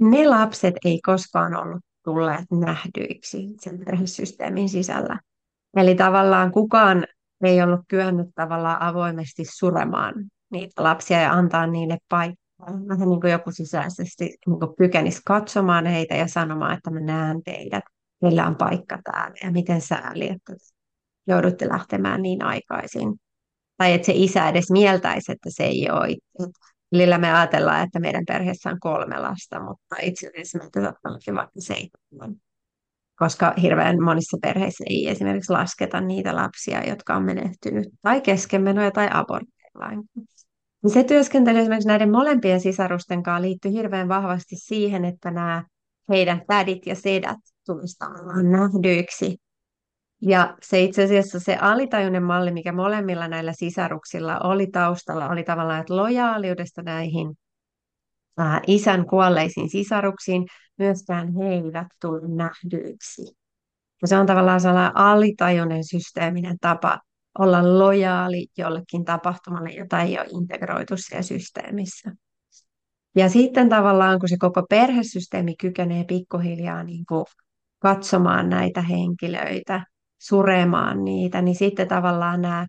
ne lapset ei koskaan ollut tulleet nähdyiksi sen perhesysteemin sisällä. Eli tavallaan kukaan ei ollut kyennyt tavallaan avoimesti suremaan niitä lapsia ja antaa niille paikkaa. Vähän niin kuin joku sisäisesti niin kuin kykenisi katsomaan heitä ja sanomaan, että mä näen teidät, teillä on paikka täällä ja miten sääli, että joudutte lähtemään niin aikaisin. Tai että se isä edes mieltäisi, että se ei ole. Lillä me ajatellaan, että meidän perheessä on kolme lasta, mutta itse asiassa meitä olla vaikka seitsemän koska hirveän monissa perheissä ei esimerkiksi lasketa niitä lapsia, jotka on menehtynyt tai keskenmenoja tai abortteilla. Se työskentely esimerkiksi näiden molempien sisarusten kanssa liittyy hirveän vahvasti siihen, että nämä heidän tädit ja sedät tulisivat nähdyiksi. Ja se itse asiassa se alitajuinen malli, mikä molemmilla näillä sisaruksilla oli taustalla, oli tavallaan, että lojaaliudesta näihin isän kuolleisiin sisaruksiin, myöskään he eivät tule nähdyiksi. Ja se on tavallaan sellainen alitajuinen systeeminen tapa olla lojaali jollekin tapahtumalle, jota ei ole integroitu siellä systeemissä. Ja sitten tavallaan, kun se koko perhesysteemi kykenee pikkuhiljaa niin kuin katsomaan näitä henkilöitä, suremaan niitä, niin sitten tavallaan nämä,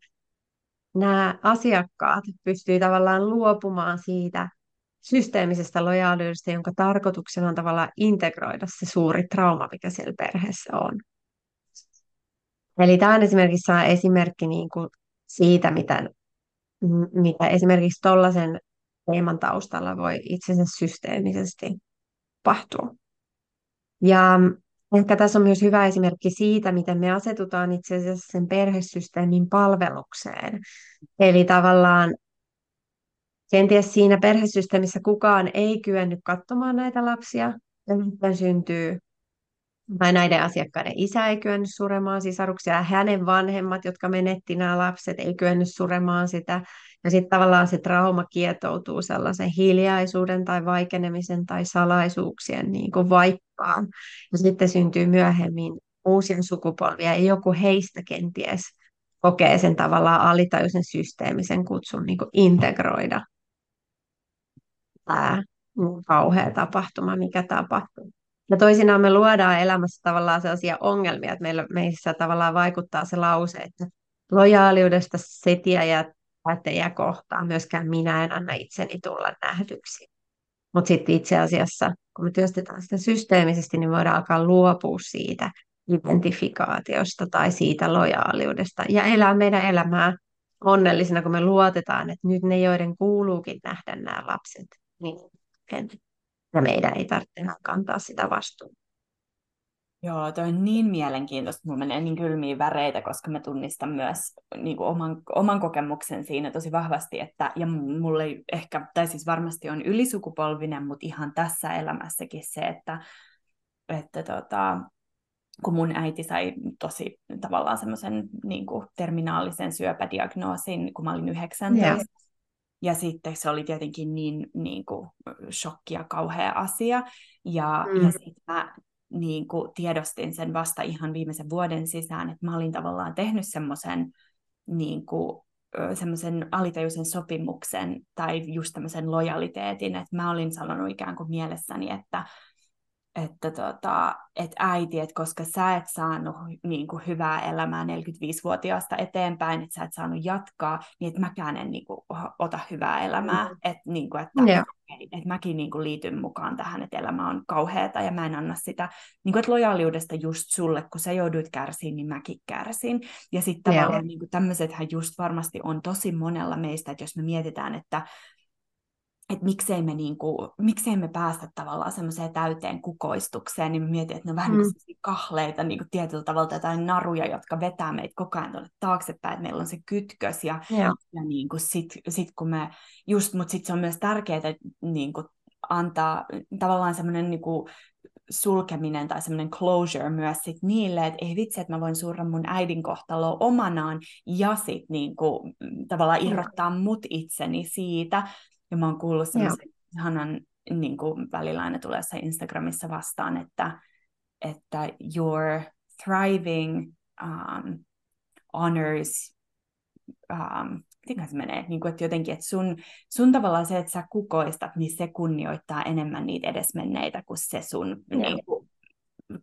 nämä asiakkaat pystyy tavallaan luopumaan siitä systeemisestä lojaaliudesta, jonka tarkoituksena on tavallaan integroida se suuri trauma, mikä siellä perheessä on. Eli tämä on esimerkiksi esimerkki niin kuin siitä, mitä, mitä esimerkiksi tuollaisen teeman taustalla voi itsensä systeemisesti tapahtua. Ja ehkä tässä on myös hyvä esimerkki siitä, miten me asetutaan itse asiassa sen perhesysteemin palvelukseen. Eli tavallaan kenties siinä perhesysteemissä kukaan ei kyennyt katsomaan näitä lapsia, ja sitten syntyy tai näiden asiakkaiden isä ei kyennyt suremaan sisaruksia, ja hänen vanhemmat, jotka menetti nämä lapset, ei kyennyt suremaan sitä. Ja sitten tavallaan se trauma kietoutuu sellaisen hiljaisuuden tai vaikenemisen tai salaisuuksien niin kuin vaippaan. Ja sitten syntyy myöhemmin uusien sukupolvia, ja joku heistä kenties kokee sen tavallaan alitajuisen systeemisen kutsun niin integroida tämä kauhea tapahtuma, mikä tapahtuu. Ja toisinaan me luodaan elämässä tavallaan sellaisia ongelmia, että meillä, meissä tavallaan vaikuttaa se lause, että lojaaliudesta setiä ja päättäjä kohtaan myöskään minä en anna itseni tulla nähdyksi. Mutta sitten itse asiassa, kun me työstetään sitä systeemisesti, niin voidaan alkaa luopua siitä identifikaatiosta tai siitä lojaaliudesta ja elää meidän elämää onnellisena, kun me luotetaan, että nyt ne, joiden kuuluukin nähdä nämä lapset, niin ja meidän ei tarvitse enää kantaa sitä vastuuta. Joo, toi on niin mielenkiintoista, mulla menee niin kylmiä väreitä, koska mä tunnistan myös niin kuin oman, oman kokemuksen siinä tosi vahvasti, että, ja mulle ehkä, tai siis varmasti on ylisukupolvinen, mutta ihan tässä elämässäkin se, että, että tota, kun mun äiti sai tosi tavallaan semmoisen niin terminaalisen syöpädiagnoosin, kun mä olin 19, yeah. Ja sitten se oli tietenkin niin, niin kuin, shokki ja kauhea asia. Ja, mm. ja sitten mä niin kuin, tiedostin sen vasta ihan viimeisen vuoden sisään, että mä olin tavallaan tehnyt semmoisen niin kuin, semmoisen alitajuisen sopimuksen tai just tämmöisen lojaliteetin, että mä olin sanonut ikään kuin mielessäni, että että tota, et äiti, että koska sä et saanut niin kuin, hyvää elämää 45-vuotiaasta eteenpäin, että sä et saanut jatkaa, niin että mäkään en niin kuin, ota hyvää elämää. Mm. Et, niin kuin, että, yeah. että mäkin niin kuin, liityn mukaan tähän, että elämä on kauheata ja mä en anna sitä niin kuin, että lojaaliudesta just sulle, kun sä jouduit kärsiin, niin mäkin kärsin. Ja sitten yeah. tavallaan niin tämmöisethän just varmasti on tosi monella meistä, että jos me mietitään, että että miksei me, niinku, miksei me päästä tavallaan semmoiseen täyteen kukoistukseen, niin mietin, että ne on vähän mm. niin kahleita niin tietyllä tavalla jotain naruja, jotka vetää meitä koko ajan tuonne taaksepäin, että meillä on se kytkös ja, yeah. ja niin kuin sit, sit kun me just, mutta sitten se on myös tärkeää niin kuin antaa tavallaan semmoinen niin kuin sulkeminen tai semmoinen closure myös sit niille, että ei vitsi, että mä voin surra mun äidin kohtaloa omanaan ja sitten niin kuin, tavallaan irrottaa mut itseni siitä, ja mä oon kuullut semmoisen ihanan, niin kuin välillä aina tulee se Instagramissa vastaan, että, että your thriving um, honors, um, miten se menee, niin kuin, että jotenkin, että sun, sun tavallaan se, että sä kukoistat, niin se kunnioittaa enemmän niitä edesmenneitä kuin se sun niin kuin,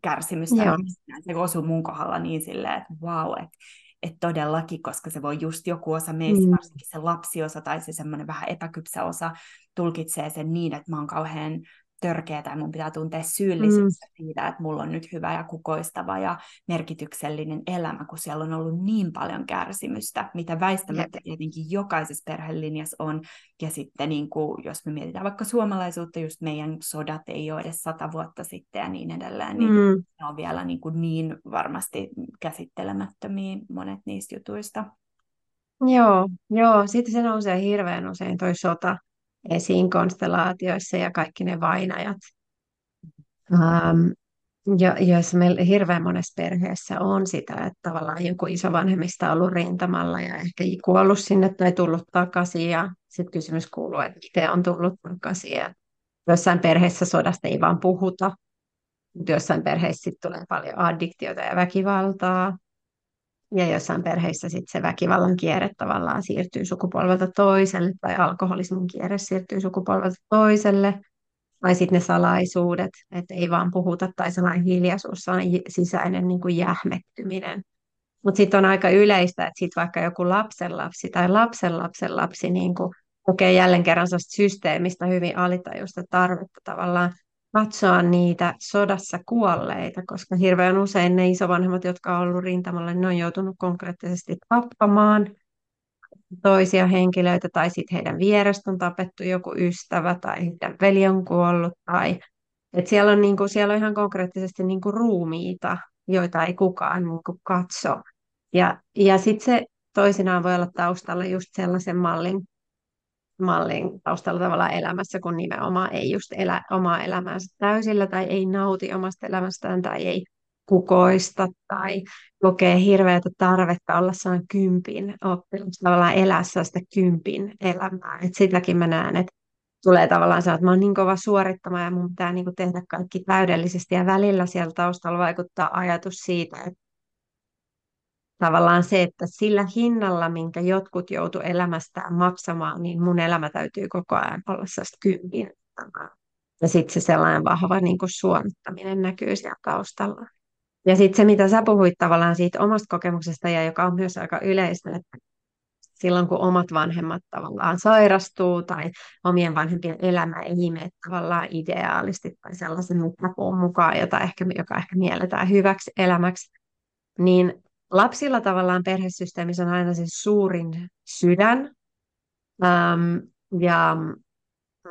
kärsimystä. Joo. Se osuu mun kohdalla niin silleen, että wow, että että todellakin, koska se voi just joku osa meistä, mm. varsinkin se lapsiosa tai se semmoinen vähän epäkypsä osa, tulkitsee sen niin, että mä oon kauhean törkeä tai mun pitää tuntea syyllisyyttä mm. siitä, että mulla on nyt hyvä ja kukoistava ja merkityksellinen elämä, kun siellä on ollut niin paljon kärsimystä, mitä väistämättä tietenkin jokaisessa perhelinjassa on. Ja sitten niin kuin, jos me mietitään vaikka suomalaisuutta, just meidän sodat ei ole edes sata vuotta sitten ja niin edelleen, niin mm. ne on vielä niin, kuin niin varmasti käsittelemättömiä monet niistä jutuista. Joo, joo. Sitten se nousee hirveän usein toi sota esiin konstellaatioissa ja kaikki ne vainajat. Um, ja, jos meillä hirveän monessa perheessä on sitä, että tavallaan joku isovanhemmista on ollut rintamalla ja ehkä kuollut sinne tai tullut takaisin ja sitten kysymys kuuluu, että miten on tullut takaisin. Ja jossain perheessä sodasta ei vaan puhuta, jossain perheissä tulee paljon addiktiota ja väkivaltaa. Ja jossain perheissä sitten se väkivallan kierre tavallaan siirtyy sukupolvelta toiselle, tai alkoholismin kierre siirtyy sukupolvelta toiselle, tai sitten ne salaisuudet, että ei vaan puhuta, tai sellainen hiljaisuus, sellainen sisäinen niin kuin jähmettyminen. Mutta sitten on aika yleistä, että sitten vaikka joku lapsenlapsi tai lapsen lapsen lapsi niin kokee jälleen kerran systeemistä hyvin alitajuista tarvetta tavallaan katsoa niitä sodassa kuolleita, koska hirveän usein ne isovanhemmat, jotka ovat olleet rintamalla, niin ne on joutunut konkreettisesti tappamaan toisia henkilöitä, tai sitten heidän vierestä on tapettu joku ystävä, tai heidän veli on kuollut, tai et siellä, on niinku, siellä on ihan konkreettisesti niinku ruumiita, joita ei kukaan niinku katso. Ja, ja sitten se toisinaan voi olla taustalla just sellaisen mallin, mallin taustalla tavallaan elämässä, kun nimenomaan ei just elä omaa elämäänsä täysillä tai ei nauti omasta elämästään tai ei kukoista tai kokee hirveätä tarvetta olla saan kympin oppilas, tavallaan elää sitä kympin elämää. Et sitäkin mä näen, että tulee tavallaan se, että mä oon niin kova suorittamaan ja mun pitää niin tehdä kaikki täydellisesti ja välillä siellä taustalla vaikuttaa ajatus siitä, että tavallaan se, että sillä hinnalla, minkä jotkut joutu elämästään maksamaan, niin mun elämä täytyy koko ajan olla sellaista kympin. Ja sitten se sellainen vahva niin kuin suorittaminen näkyy siellä taustalla. Ja sitten se, mitä sä puhuit tavallaan siitä omasta kokemuksesta, ja joka on myös aika yleistä, että silloin kun omat vanhemmat tavallaan sairastuu tai omien vanhempien elämä ei mene tavallaan ideaalisti tai sellaisen mukaan, jota ehkä, joka ehkä mielletään hyväksi elämäksi, niin lapsilla tavallaan perhesysteemissä on aina se suurin sydän. Ähm, ja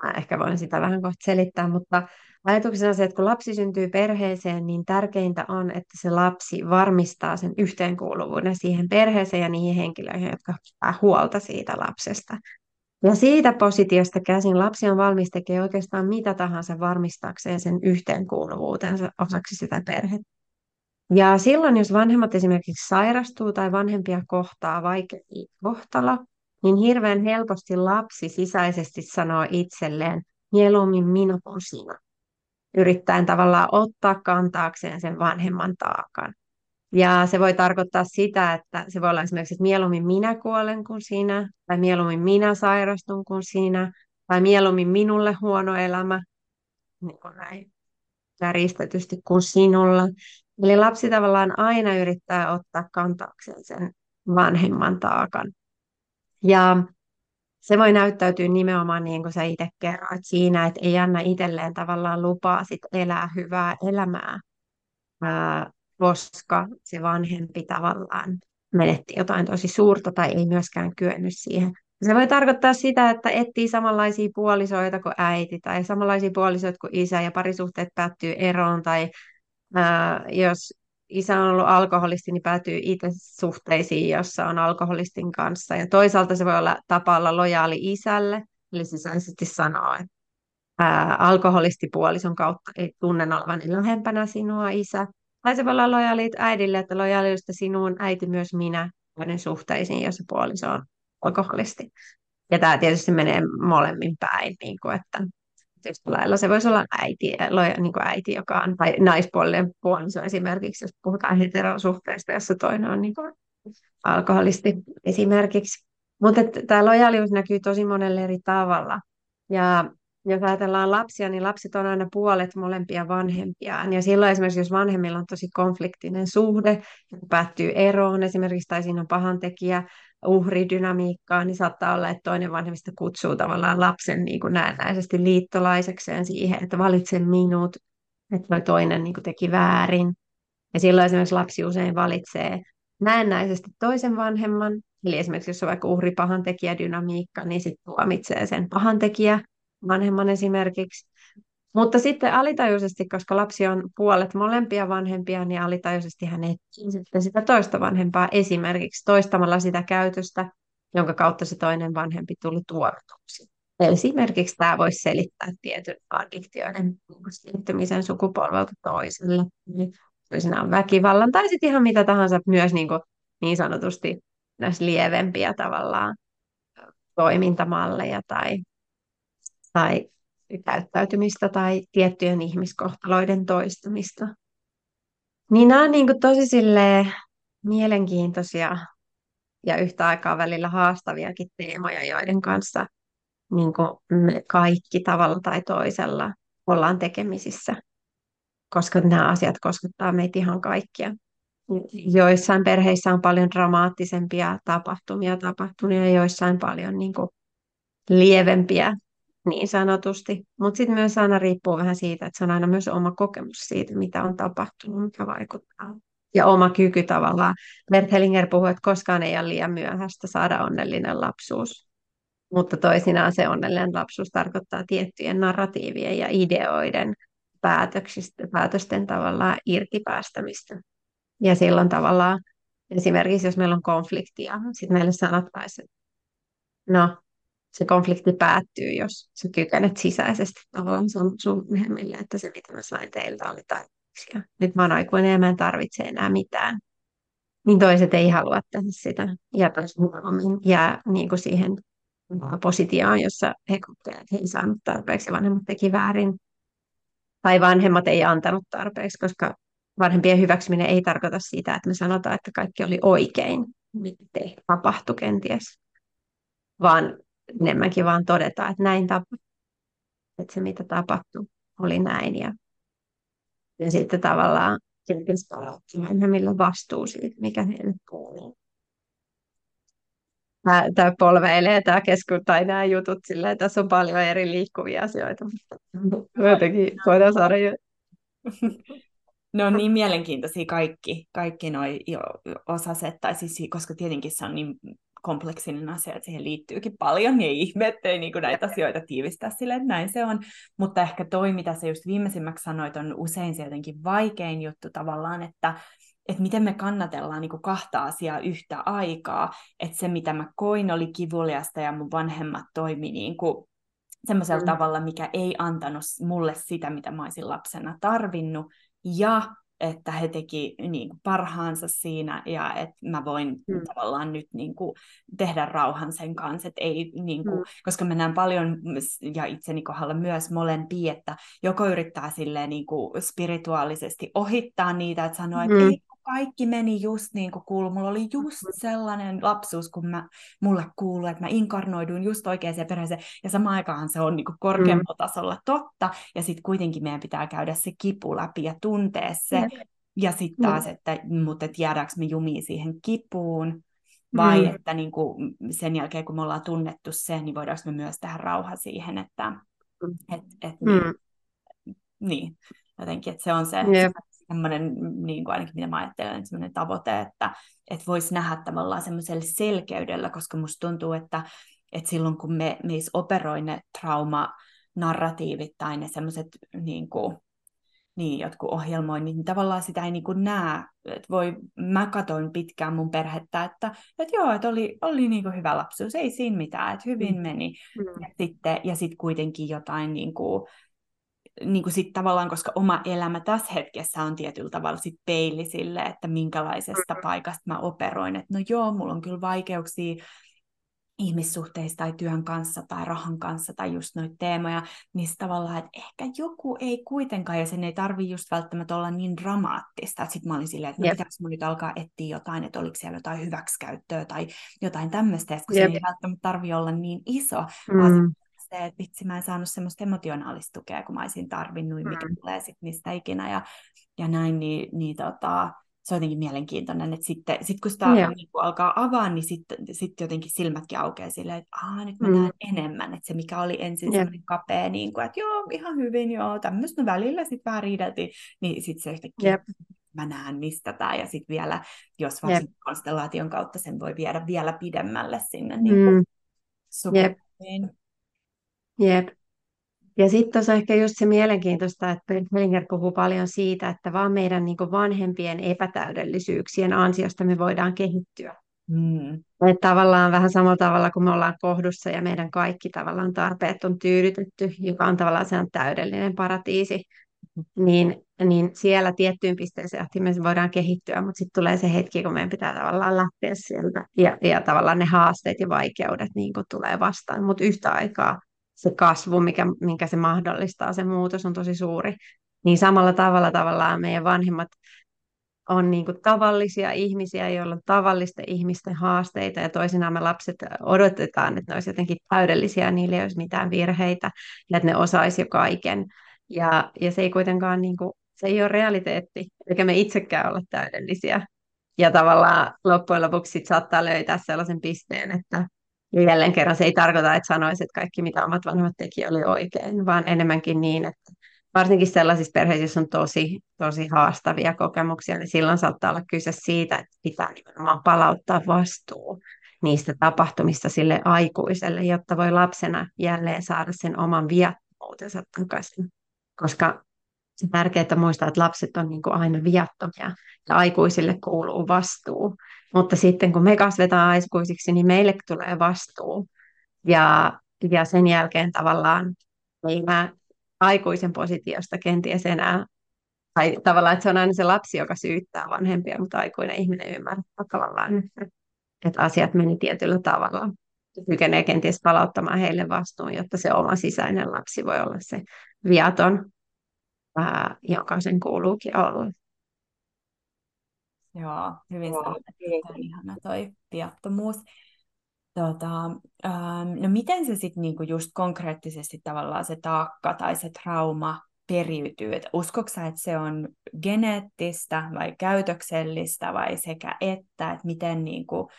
mä ehkä voin sitä vähän kohta selittää, mutta ajatuksena se, että kun lapsi syntyy perheeseen, niin tärkeintä on, että se lapsi varmistaa sen yhteenkuuluvuuden siihen perheeseen ja niihin henkilöihin, jotka pitää huolta siitä lapsesta. Ja siitä positiosta käsin lapsi on valmis tekemään oikeastaan mitä tahansa varmistaakseen sen yhteenkuuluvuutensa osaksi sitä perhettä. Ja silloin, jos vanhemmat esimerkiksi sairastuu tai vanhempia kohtaa vaikea kohtalo, niin hirveän helposti lapsi sisäisesti sanoo itselleen, mieluummin minä kuin sinä yrittäen tavallaan ottaa kantaakseen sen vanhemman taakan. Ja se voi tarkoittaa sitä, että se voi olla esimerkiksi, että mieluummin minä kuolen kuin sinä, tai mieluummin minä sairastun kuin sinä, tai mieluummin minulle huono elämä, niin kuin näin järjestetysti kuin sinulla. Eli lapsi tavallaan aina yrittää ottaa kantaakseen sen vanhemman taakan. Ja se voi näyttäytyä nimenomaan niin kuin sä itse kerroit siinä, että ei anna itselleen tavallaan lupaa sit elää hyvää elämää, ää, koska se vanhempi tavallaan menetti jotain tosi suurta tai ei myöskään kyennyt siihen. Se voi tarkoittaa sitä, että etsii samanlaisia puolisoita kuin äiti tai samanlaisia puolisoita kuin isä ja parisuhteet päättyy eroon tai ää, jos isä on ollut alkoholisti, niin päätyy itse suhteisiin, jossa on alkoholistin kanssa. Ja toisaalta se voi olla tapa olla lojaali isälle, eli sisäisesti sanoa, että ää, alkoholistipuolison kautta ei tunne olevani lähempänä sinua isä. Tai se voi olla lojaali äidille, että lojaaliudesta sinuun äiti myös minä toinen suhteisiin, jossa puoliso on alkoholisti. Ja tämä tietysti menee molemmin päin, niin kuin, että tietysti lailla se voisi olla äiti, niin kuin äiti joka on, tai naispuolinen puoliso esimerkiksi, jos puhutaan heterosuhteesta, jossa toinen on niin kuin alkoholisti esimerkiksi. Mutta tämä lojaalius näkyy tosi monelle eri tavalla. Ja jos ajatellaan lapsia, niin lapset on aina puolet molempia vanhempiaan. Ja silloin esimerkiksi, jos vanhemmilla on tosi konfliktinen suhde, päättyy eroon esimerkiksi, tai siinä on pahantekijä, uhridynamiikkaa, niin saattaa olla, että toinen vanhemmista kutsuu tavallaan lapsen niin kuin näennäisesti liittolaisekseen siihen, että valitse minut, että toi toinen niin kuin teki väärin. Ja silloin esimerkiksi lapsi usein valitsee näennäisesti toisen vanhemman, eli esimerkiksi jos on vaikka uhri-pahantekijä-dynamiikka, niin sitten tuomitsee sen pahantekijä vanhemman esimerkiksi. Mutta sitten alitajuisesti, koska lapsi on puolet molempia vanhempia, niin alitajuisesti hän etsii sitten sitä toista vanhempaa esimerkiksi toistamalla sitä käytöstä, jonka kautta se toinen vanhempi tuli tuomituksi. Esimerkiksi tämä voisi selittää tietyn addiktioiden siirtymisen sukupolvelta toiselle. Toisinaan väkivallan tai sitten ihan mitä tahansa myös niin, kuin niin sanotusti näissä lievempiä tavallaan toimintamalleja tai, tai käyttäytymistä tai tiettyjen ihmiskohtaloiden toistamista. Niin nämä on niin kuin tosi mielenkiintoisia ja yhtä aikaa välillä haastaviakin teemoja, joiden kanssa niin kuin me kaikki tavalla tai toisella ollaan tekemisissä, koska nämä asiat koskettaa meitä ihan kaikkia. Joissain perheissä on paljon dramaattisempia tapahtumia tapahtumia ja joissain paljon niin kuin lievempiä niin sanotusti. Mutta sitten myös aina riippuu vähän siitä, että se on aina myös oma kokemus siitä, mitä on tapahtunut, mikä vaikuttaa. Ja oma kyky tavallaan. Bert Hellinger puhuu, että koskaan ei ole liian myöhäistä saada onnellinen lapsuus. Mutta toisinaan se onnellinen lapsuus tarkoittaa tiettyjen narratiivien ja ideoiden päätöksistä, päätösten tavallaan irtipäästämistä. Ja silloin tavallaan esimerkiksi, jos meillä on konfliktia, sitten meille sanottaisiin, että no, se konflikti päättyy, jos sä kykenet sisäisesti tavallaan sun, sun myöhemmille, että se mitä mä sain teiltä oli tarpeeksi. Ja nyt mä oon aikuinen ja mä en tarvitse enää mitään. Niin toiset ei halua tehdä sitä. Ja toiset jää niin kuin siihen positioon, jossa he kokevat, että he ei saanut tarpeeksi, vanhemmat teki väärin. Tai vanhemmat ei antanut tarpeeksi, koska vanhempien hyväksyminen ei tarkoita sitä, että me sanotaan, että kaikki oli oikein, mitä tapahtui kenties. Vaan enemmänkin vaan todetaan, että näin tapahtui. Että se mitä tapahtui oli näin. Ja, ja sitten tavallaan vanhemmilla vastuu siitä, mikä heille kuuluu. Tämä polveilee tämä keskusta tai nämä jutut silleen, että tässä on paljon eri liikkuvia asioita. Jotenkin voidaan saada Ne on niin mielenkiintoisia kaikki, kaikki noi osaset, tai siis, koska tietenkin se on niin kompleksinen asia, että siihen liittyykin paljon, niin ei ihme, ettei niin näitä asioita tiivistää sille, että näin se on. Mutta ehkä toi, mitä se just viimeisimmäksi sanoit, on usein se jotenkin vaikein juttu tavallaan, että että miten me kannatellaan niin kahta asiaa yhtä aikaa, että se mitä mä koin oli kivuliasta ja mun vanhemmat toimi niin kuin semmoisella mm. tavalla, mikä ei antanut mulle sitä, mitä mä olisin lapsena tarvinnut, ja että he teki niin kuin, parhaansa siinä ja että mä voin mm. tavallaan nyt niin kuin, tehdä rauhan sen kanssa, että ei, niin kuin, mm. koska mä näen paljon ja itseni kohdalla myös molempia, että joko yrittää silleen niin kuin, spirituaalisesti ohittaa niitä, että sanoo, että mm. ei kaikki meni just niin kuin kuului. Mulla oli just sellainen lapsuus, kun mä, mulle kuului, että mä inkarnoiduin just oikeaan perheeseen. Ja samaan aikaan se on niin kuin korkeammalla mm. tasolla totta. Ja sitten kuitenkin meidän pitää käydä se kipu läpi ja tuntea se. Mm. Ja sitten taas, mm. että, mutta et jäädäänkö me jumiin siihen kipuun. Vai mm. että niin kuin sen jälkeen, kun me ollaan tunnettu se, niin voidaanko me myös tehdä rauha siihen, että et, et, mm. niin, niin, jotenkin, että se on se, yep semmoinen, niin kuin ainakin mitä mä ajattelen, semmoinen tavoite, että, että voisi nähdä tavallaan semmoisella selkeydellä, koska musta tuntuu, että, että silloin kun me, meissä operoi ne trauma-narratiivit tai ne semmoiset niin kuin, niin, jotkut ohjelmoinnit, niin tavallaan sitä ei niin kuin näe. Et voi, mä katoin pitkään mun perhettä, että, että joo, että oli, oli niin kuin hyvä lapsuus, ei siinä mitään, että hyvin mm. meni. Mm. Ja sitten ja sit kuitenkin jotain niin kuin, niin kuin sit tavallaan, koska oma elämä tässä hetkessä on tietyllä tavalla sit peili sille, että minkälaisesta mm-hmm. paikasta mä operoin. Että no joo, mulla on kyllä vaikeuksia ihmissuhteista tai työn kanssa tai rahan kanssa tai just noita teemoja, niin tavallaan, että ehkä joku ei kuitenkaan, ja sen ei tarvi just välttämättä olla niin dramaattista, että sitten mä olin silleen, että no yep. pitäisikö mun nyt alkaa etsiä jotain, että oliko siellä jotain hyväksikäyttöä tai jotain tämmöistä, kun yep. se ei välttämättä tarvi olla niin iso, mm. vaan se, että vitsi mä en saanut semmoista emotionaalista tukea, kun mä olisin tarvinnut, mm. mikä tulee sitten mistä ikinä ja, ja näin, niin, niin tota, se on jotenkin mielenkiintoinen, että sitten sit kun sitä yeah. niin kun alkaa avaa, niin sitten sit jotenkin silmätkin aukeaa silleen, että Aa, nyt mä mm. näen enemmän, että se mikä oli ensin yeah. semmoinen kapea, niin kuin, että joo, ihan hyvin, joo, tämmöistä no välillä sitten vähän riideltiin, niin sitten se yhtäkkiä yep. mä näen mistä tämä, ja sitten vielä, jos vaikka yep. konstellaation kautta sen voi viedä vielä pidemmälle sinne niin kuin, mm. Yep. Jep. Ja sitten tuossa ehkä just se mielenkiintoista, että Hellinger puhuu paljon siitä, että vaan meidän niin vanhempien epätäydellisyyksien ansiosta me voidaan kehittyä. Mm. Että tavallaan vähän samalla tavalla kuin me ollaan kohdussa ja meidän kaikki tavallaan tarpeet on tyydytetty, joka on tavallaan se on täydellinen paratiisi, niin, niin siellä tiettyyn pisteeseen asti me voidaan kehittyä, mutta sitten tulee se hetki, kun meidän pitää tavallaan lähteä sieltä ja, ja tavallaan ne haasteet ja vaikeudet niin tulee vastaan, mutta yhtä aikaa se kasvu, mikä, minkä se mahdollistaa, se muutos on tosi suuri. Niin samalla tavalla tavallaan meidän vanhemmat on niin kuin tavallisia ihmisiä, joilla on tavallisten ihmisten haasteita ja toisinaan me lapset odotetaan, että ne olisi jotenkin täydellisiä, niillä ei olisi mitään virheitä ja että ne osaisi jo kaiken. Ja, ja se ei kuitenkaan niin kuin, se ei ole realiteetti, eikä me itsekään olla täydellisiä. Ja tavallaan loppujen lopuksi sit saattaa löytää sellaisen pisteen, että ja jälleen kerran se ei tarkoita, että sanoisi, että kaikki mitä omat vanhemmat teki oli oikein, vaan enemmänkin niin, että varsinkin sellaisissa perheissä, joissa on tosi, tosi haastavia kokemuksia, niin silloin saattaa olla kyse siitä, että pitää nimenomaan palauttaa vastuu niistä tapahtumista sille aikuiselle, jotta voi lapsena jälleen saada sen oman viattomuutensa takaisin. Koska se tärkeää muistaa, että lapset on niin aina viattomia ja aikuisille kuuluu vastuu. Mutta sitten kun me kasvetaan aikuisiksi, niin meille tulee vastuu. Ja, ja sen jälkeen tavallaan ei mä aikuisen positiosta kenties enää, tai tavallaan, että se on aina se lapsi, joka syyttää vanhempia, mutta aikuinen ihminen ymmärtää tavallaan, että asiat meni tietyllä tavalla. Kykenee kenties palauttamaan heille vastuun, jotta se oma sisäinen lapsi voi olla se viaton, ää, joka sen kuuluukin olla. Joo, hyvin sanotaan ihana toi viattomuus. Tota, ähm, no miten se sitten niinku just konkreettisesti tavallaan se taakka tai se trauma periytyy? Et uskotko sä, että se on geneettistä vai käytöksellistä vai sekä että, että miten, niinku,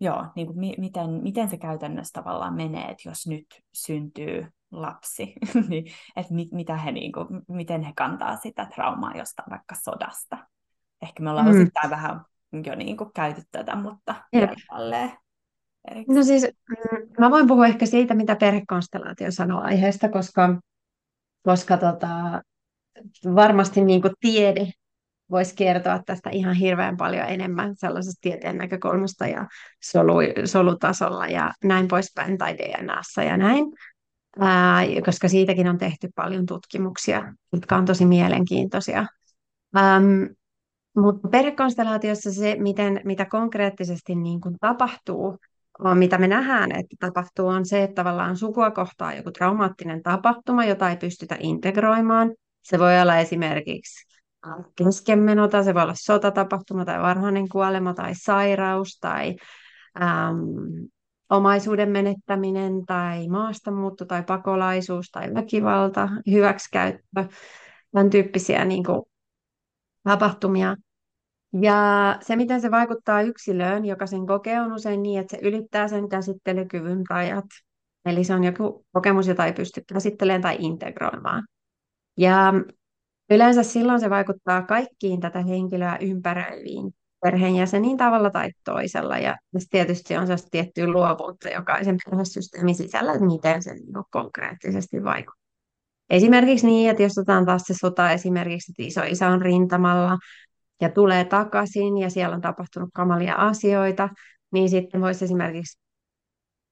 joo, niinku, mi- miten, miten se käytännössä tavallaan menee, että jos nyt syntyy lapsi, niin että mit, mitä he, niinku, miten he kantaa sitä traumaa jostain vaikka sodasta? Ehkä me ollaan mm. osittain vähän jo niinku käyty tätä, mutta. No siis mm, mä voin puhua ehkä siitä, mitä perhekonstellaatio sanoo aiheesta, koska, koska tota, varmasti niin kuin tiede voisi kertoa tästä ihan hirveän paljon enemmän sellaisesta tieteen näkökulmasta ja solu, solutasolla ja näin poispäin, tai DNAssa ja näin, ää, koska siitäkin on tehty paljon tutkimuksia, jotka on tosi mielenkiintoisia. Ähm, mutta perhekonstellaatiossa se, miten, mitä konkreettisesti niin kuin tapahtuu, mitä me nähdään, että tapahtuu, on se, että tavallaan sukua kohtaa joku traumaattinen tapahtuma, jota ei pystytä integroimaan. Se voi olla esimerkiksi keskenmeno, tai se voi olla sotatapahtuma, tai varhainen kuolema, tai sairaus, tai äm, omaisuuden menettäminen, tai maastamuutto, tai pakolaisuus, tai väkivalta, hyväksikäyttö, tämän tyyppisiä niin kuin, tapahtumia. Ja se, miten se vaikuttaa yksilöön, joka sen kokee, on usein niin, että se ylittää sen käsittelykyvyn rajat. Eli se on joku kokemus, jota ei pysty käsittelemään tai integroimaan. Ja yleensä silloin se vaikuttaa kaikkiin tätä henkilöä ympäröiviin perheenjäseniin tavalla tai toisella. Ja tietysti on sellaista tiettyä luovuutta jokaisen perhesysteemin sisällä, että miten se niin konkreettisesti vaikuttaa. Esimerkiksi niin, että jos otetaan taas se sota esimerkiksi, että iso isä on rintamalla, ja tulee takaisin ja siellä on tapahtunut kamalia asioita, niin sitten voisi esimerkiksi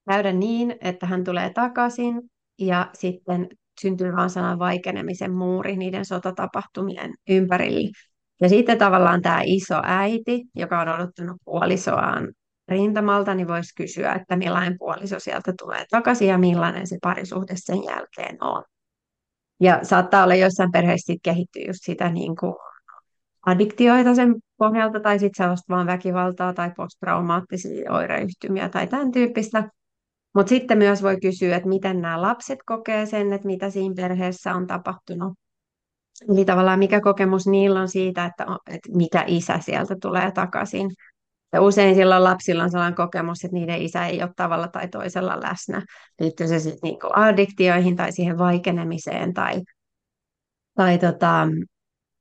käydä niin, että hän tulee takaisin ja sitten syntyy vaan sanan vaikenemisen muuri niiden sotatapahtumien ympärille. Ja sitten tavallaan tämä iso äiti, joka on odottanut puolisoaan rintamalta, niin voisi kysyä, että millainen puoliso sieltä tulee takaisin ja millainen se parisuhde sen jälkeen on. Ja saattaa olla joissain perheissä kehittyy just sitä niin kuin addiktioita sen pohjalta tai sitten sellaista vaan väkivaltaa tai posttraumaattisia oireyhtymiä tai tämän tyyppistä. Mutta sitten myös voi kysyä, että miten nämä lapset kokee sen, että mitä siinä perheessä on tapahtunut. Eli tavallaan mikä kokemus niillä on siitä, että, että mikä isä sieltä tulee takaisin. Ja usein silloin lapsilla on sellainen kokemus, että niiden isä ei ole tavalla tai toisella läsnä. Liittyy se sitten niinku addiktioihin tai siihen vaikenemiseen tai, tai tota,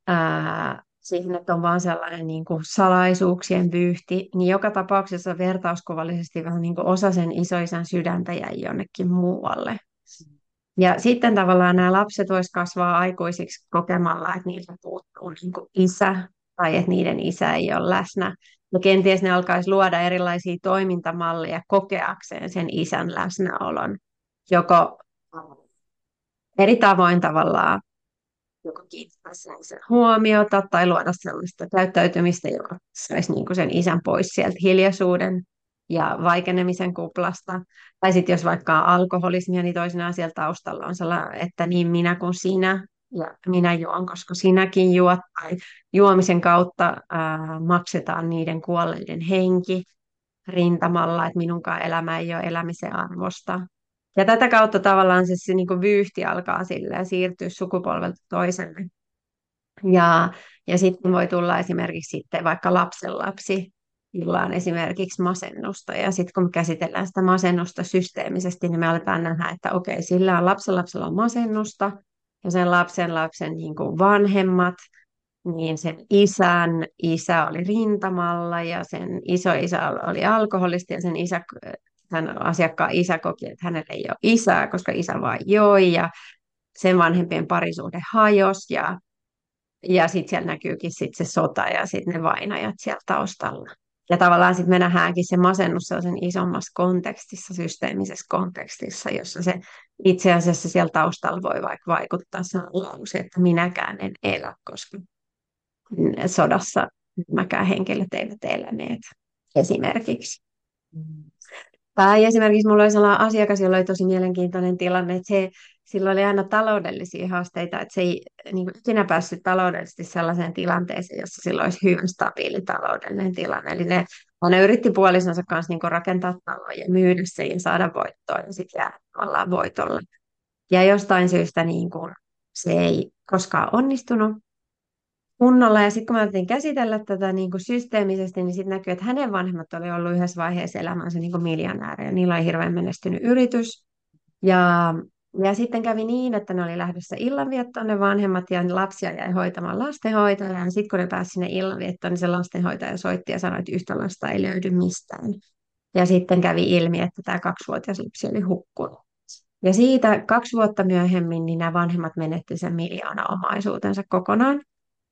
ää, siihen, että on vaan sellainen niin kuin salaisuuksien vyyhti, niin joka tapauksessa vertauskuvallisesti vähän niin kuin osa sen isoisän sydäntä jäi jonnekin muualle. Ja sitten tavallaan nämä lapset voisivat kasvaa aikuisiksi kokemalla, että niiltä puuttuu niin kuin isä tai että niiden isä ei ole läsnä. Ja kenties ne alkaisi luoda erilaisia toimintamalleja kokeakseen sen isän läsnäolon, joko eri tavoin tavallaan joko kiinnittää sen huomiota tai luoda sellaista käyttäytymistä, joka saisi niin sen isän pois sieltä hiljaisuuden ja vaikenemisen kuplasta. Tai sitten jos vaikka alkoholismia, niin toisinaan siellä taustalla on sellainen, että niin minä kuin sinä ja minä juon, koska sinäkin juot. Tai juomisen kautta ää, maksetaan niiden kuolleiden henki rintamalla, että minunkaan elämä ei ole elämisen arvosta. Ja tätä kautta tavallaan se, se niin kuin vyyhti alkaa sille siirtyä sukupolvelta toiselle. Ja, ja sitten voi tulla esimerkiksi sitten vaikka lapsenlapsi, illaan esimerkiksi masennusta. Ja sitten kun me käsitellään sitä masennusta systeemisesti, niin me aletaan nähdä, että okei, sillä on lapsen lapsella on masennusta, ja sen lapsen lapsen niin kuin vanhemmat, niin sen isän isä oli rintamalla ja sen isoisä oli alkoholisti ja sen isä, hän asiakkaan isä koki, että hänellä ei ole isää, koska isä vain joi ja sen vanhempien parisuhde hajos ja, ja sitten siellä näkyykin sit se sota ja sitten ne vainajat siellä taustalla. Ja tavallaan sitten me nähdäänkin se masennus sellaisen isommassa kontekstissa, systeemisessä kontekstissa, jossa se itse asiassa siellä taustalla voi vaikka vaikuttaa lause, että minäkään en elä, koska sodassa nämäkään henkilöt eivät eläneet esimerkiksi. Mm. Tai esimerkiksi minulla oli sellainen asiakas, jolla oli tosi mielenkiintoinen tilanne, että se, sillä oli aina taloudellisia haasteita, että se ei niin kuin, päässyt taloudellisesti sellaiseen tilanteeseen, jossa sillä olisi hyvin stabiili taloudellinen tilanne. Eli ne, ne yritti puolisonsa kanssa niin rakentaa taloja ja myydä sen ja saada voittoa ja sitten jää tavallaan voitolla. Ja jostain syystä niin kuin, se ei koskaan onnistunut kunnolla. Ja sitten kun mä aloitin käsitellä tätä niin kuin systeemisesti, niin sitten näkyy, että hänen vanhemmat oli ollut yhdessä vaiheessa elämänsä niin miljonäärejä. Niillä oli hirveän menestynyt yritys. Ja, ja sitten kävi niin, että ne oli lähdössä illanviettoon ne vanhemmat ja lapsia jäi hoitamaan lastenhoitaja. Ja sitten kun ne pääsi sinne illanviettoon, niin se lastenhoitaja soitti ja sanoi, että yhtä lasta ei löydy mistään. Ja sitten kävi ilmi, että tämä kaksivuotias lapsi oli hukkunut. Ja siitä kaksi vuotta myöhemmin niin nämä vanhemmat menetti sen miljoona omaisuutensa kokonaan.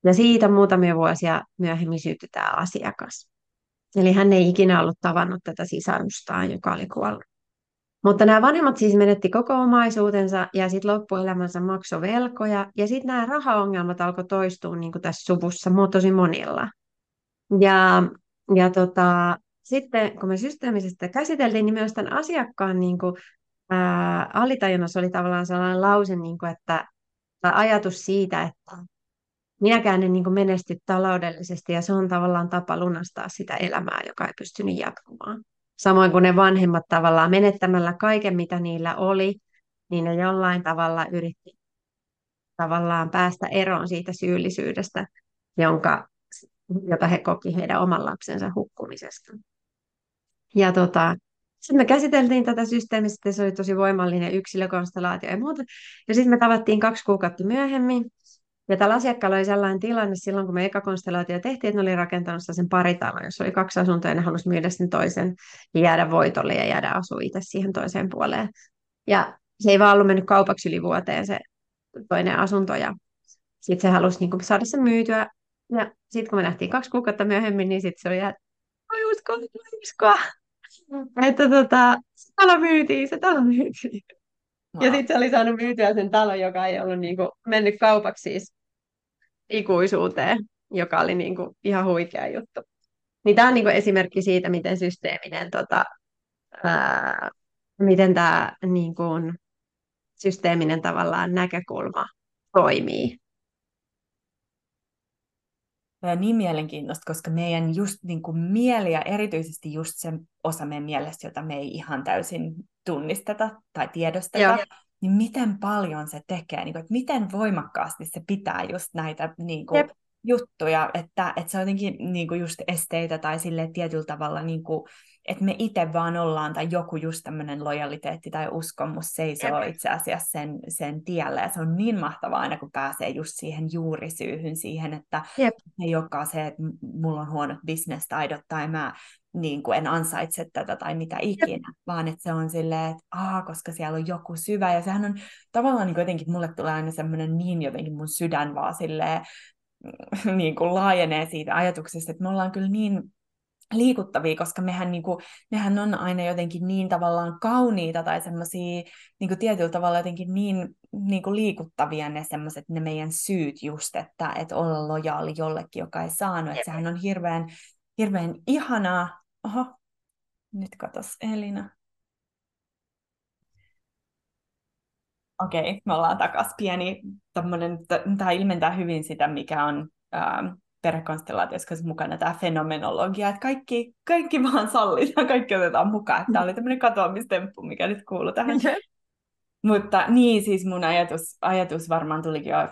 Ja siitä muutamia vuosia myöhemmin syntyi tämä asiakas. Eli hän ei ikinä ollut tavannut tätä sisarustaan, joka oli kuollut. Mutta nämä vanhemmat siis menetti koko omaisuutensa ja sitten loppuelämänsä maksoi velkoja. Ja sitten nämä rahaongelmat alkoi toistua niin kuin tässä suvussa tosi monilla. Ja, ja tota, sitten kun me systeemisesti käsiteltiin, niin myös tämän asiakkaan niin kuin, ää, alitajunnassa oli tavallaan sellainen lause, niin kuin, että, ajatus siitä, että minäkään en niin menesty taloudellisesti ja se on tavallaan tapa lunastaa sitä elämää, joka ei pystynyt jatkumaan. Samoin kuin ne vanhemmat tavallaan menettämällä kaiken, mitä niillä oli, niin ne jollain tavalla yritti tavallaan päästä eroon siitä syyllisyydestä, jonka, jota he koki heidän oman lapsensa hukkumisesta. Ja tota, sitten me käsiteltiin tätä systeemistä, se oli tosi voimallinen yksilökonstellaatio ja muuta. Ja sitten me tavattiin kaksi kuukautta myöhemmin, ja tällä asiakkaalla oli sellainen tilanne silloin, kun me eka konstellaatio tehtiin, että ne oli rakentanut sen paritalon, jossa oli kaksi asuntoa ja ne halusi myydä sen toisen ja jäädä voitolle ja jäädä asua itse siihen toiseen puoleen. Ja se ei vaan ollut mennyt kaupaksi yli vuoteen se toinen asunto ja sitten se halusi niin kuin, saada sen myytyä. Ja sitten kun me nähtiin kaksi kuukautta myöhemmin, niin sitten se oli, että oi usko, uskoa. Että tota, se talo myytiin, se talo myytiin. Ja sitten se oli saanut myytyä sen talon, joka ei ollut niin kuin, mennyt kaupaksi siis ikuisuuteen, joka oli niin kuin, ihan huikea juttu. Niin tämä on niin kuin, esimerkki siitä, miten systeeminen, tota, ää, miten tämä niin kuin, systeeminen tavallaan näkökulma toimii. Tämä niin mielenkiintoista, koska meidän just niin kuin mieli ja erityisesti just se osa meidän mielestä, jota me ei ihan täysin tunnisteta tai tiedosteta, Joo. Niin miten paljon se tekee, niin kuin, että miten voimakkaasti se pitää just näitä niin kuin, juttuja, että, että se on jotenkin niin kuin just esteitä tai sille tietyllä tavalla, niin kuin, että me itse vaan ollaan tai joku just tämmöinen lojaliteetti tai uskomus seisoo Jep. itse asiassa sen, sen tiellä ja se on niin mahtavaa aina kun pääsee just siihen juurisyyhyn siihen, että Jep. ei olekaan se, että mulla on huonot bisnestaidot tai mä niin kuin en ansaitse tätä tai mitä ikinä, Jep. vaan että se on silleen, että aa, koska siellä on joku syvä ja sehän on tavallaan niin jotenkin, mulle tulee aina semmoinen niin jotenkin mun sydän vaan silleen niin kuin laajenee siitä ajatuksesta, että me ollaan kyllä niin liikuttavia, koska mehän, niin kuin, nehän on aina jotenkin niin tavallaan kauniita tai semmoisia niin tietyllä tavalla jotenkin niin, niin kuin liikuttavia ne semmoiset ne meidän syyt just, että, että olla lojaali jollekin, joka ei saanut. Että sehän on hirveän, hirveän ihanaa. Oho, nyt katos Elina. Okei, okay, me ollaan takas. Pieni tämä ilmentää hyvin sitä, mikä on ähm, perhekonstellaatiossa mukana tämä fenomenologia, että kaikki, kaikki vaan sallitaan, kaikki otetaan mukaan. Tämä oli tämmöinen katoamistemppu, mikä nyt kuuluu tähän. Mutta niin, siis mun ajatus, ajatus varmaan tulikin jo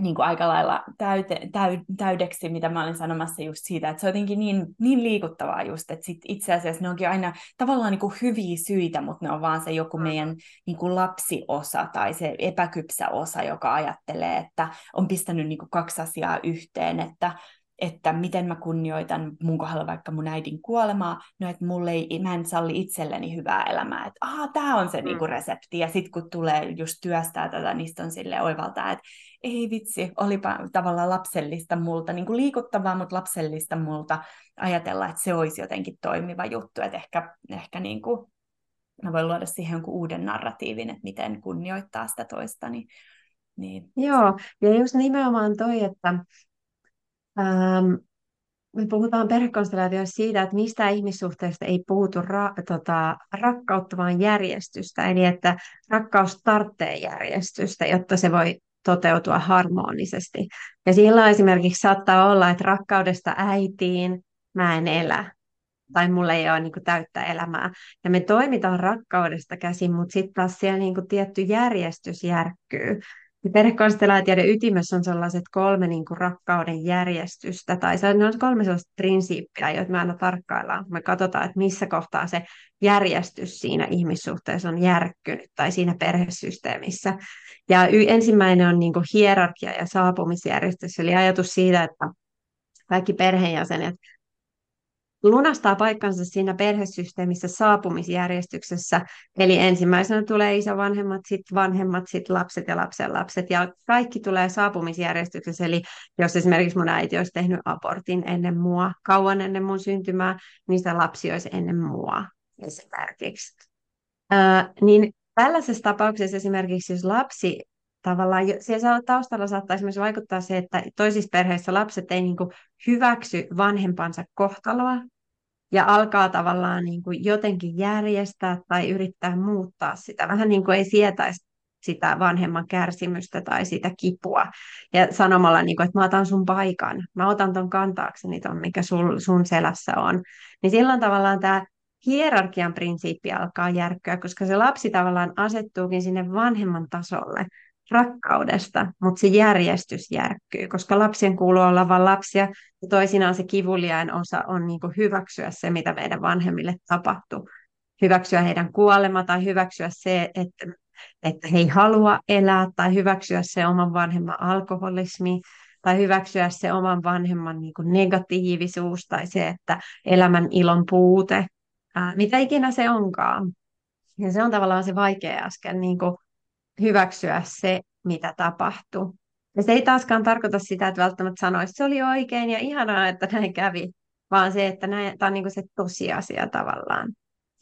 niin kuin aika lailla täyte, täy, täydeksi, mitä mä olin sanomassa just siitä, että se on jotenkin niin, niin liikuttavaa just, että sit itse asiassa ne onkin aina tavallaan niin kuin hyviä syitä, mutta ne on vaan se joku mm. meidän niin kuin lapsiosa tai se epäkypsä osa, joka ajattelee, että on pistänyt niin kuin kaksi asiaa yhteen, että että miten mä kunnioitan mun kohdalla vaikka mun äidin kuolemaa, no että mulle ei, mä en salli itselleni hyvää elämää, että aha, tää on se mm. niinku resepti, ja sitten kun tulee just työstää tätä, niin on sille oivaltaa, että ei vitsi, olipa tavallaan lapsellista multa, niin kuin liikuttavaa, mutta lapsellista multa ajatella, että se olisi jotenkin toimiva juttu, että ehkä, ehkä niin kuin, mä voin luoda siihen jonkun uuden narratiivin, että miten kunnioittaa sitä toista, niin, niin. Joo, ja just nimenomaan toi, että Ähm, me puhutaan perhekonstellaatioissa siitä, että mistä ihmissuhteista ei puhutu ra- tota, rakkautta, vaan järjestystä. Eli että rakkaus tarvitsee järjestystä, jotta se voi toteutua harmonisesti. Ja silloin esimerkiksi saattaa olla, että rakkaudesta äitiin mä en elä. Tai mulla ei ole niin kuin, täyttä elämää. Ja me toimitaan rakkaudesta käsin, mutta sitten taas siellä niin kuin, tietty järjestys järkkyy. Ja perhekonstellaatioiden ytimessä on sellaiset kolme niin kuin rakkauden järjestystä, tai se on kolme sellaista prinsiippiä, joita me aina tarkkaillaan. Me katsotaan, että missä kohtaa se järjestys siinä ihmissuhteessa on järkkynyt, tai siinä perhesysteemissä. Ja y- ensimmäinen on niin kuin hierarkia ja saapumisjärjestys, eli ajatus siitä, että kaikki perheenjäsenet lunastaa paikkansa siinä perhesysteemissä saapumisjärjestyksessä. Eli ensimmäisenä tulee isovanhemmat, sitten vanhemmat, sitten lapset ja lapsen lapset. Ja kaikki tulee saapumisjärjestyksessä. Eli jos esimerkiksi mun äiti olisi tehnyt abortin ennen mua, kauan ennen mun syntymää, niin se lapsi olisi ennen mua esimerkiksi. Öö, niin tällaisessa tapauksessa esimerkiksi, jos lapsi tavallaan siellä taustalla saattaa esimerkiksi vaikuttaa se, että toisissa perheissä lapset ei niin kuin hyväksy vanhempansa kohtaloa ja alkaa tavallaan niin kuin jotenkin järjestää tai yrittää muuttaa sitä. Vähän niin kuin ei sietäisi sitä vanhemman kärsimystä tai sitä kipua. Ja sanomalla, niin kuin, että mä otan sun paikan, mä otan ton kantaakseni ton, mikä sul, sun selässä on. Niin silloin tavallaan tämä hierarkian prinsiippi alkaa järkkyä, koska se lapsi tavallaan asettuukin sinne vanhemman tasolle rakkaudesta, mutta se järjestys järkkyy, koska lapsien kuuluu olla vain lapsia, ja toisinaan se kivuliain osa on niin kuin hyväksyä se, mitä meidän vanhemmille tapahtuu. Hyväksyä heidän kuolema tai hyväksyä se, että, että he ei halua elää, tai hyväksyä se oman vanhemman alkoholismi, tai hyväksyä se oman vanhemman niin kuin negatiivisuus, tai se, että elämän ilon puute, ää, mitä ikinä se onkaan. Ja se on tavallaan se vaikea askel niin kuin hyväksyä se, mitä tapahtuu. Ja se ei taaskaan tarkoita sitä, että välttämättä sanoisi, että se oli oikein ja ihanaa, että näin kävi, vaan se, että näin, tämä on niin se tosiasia tavallaan.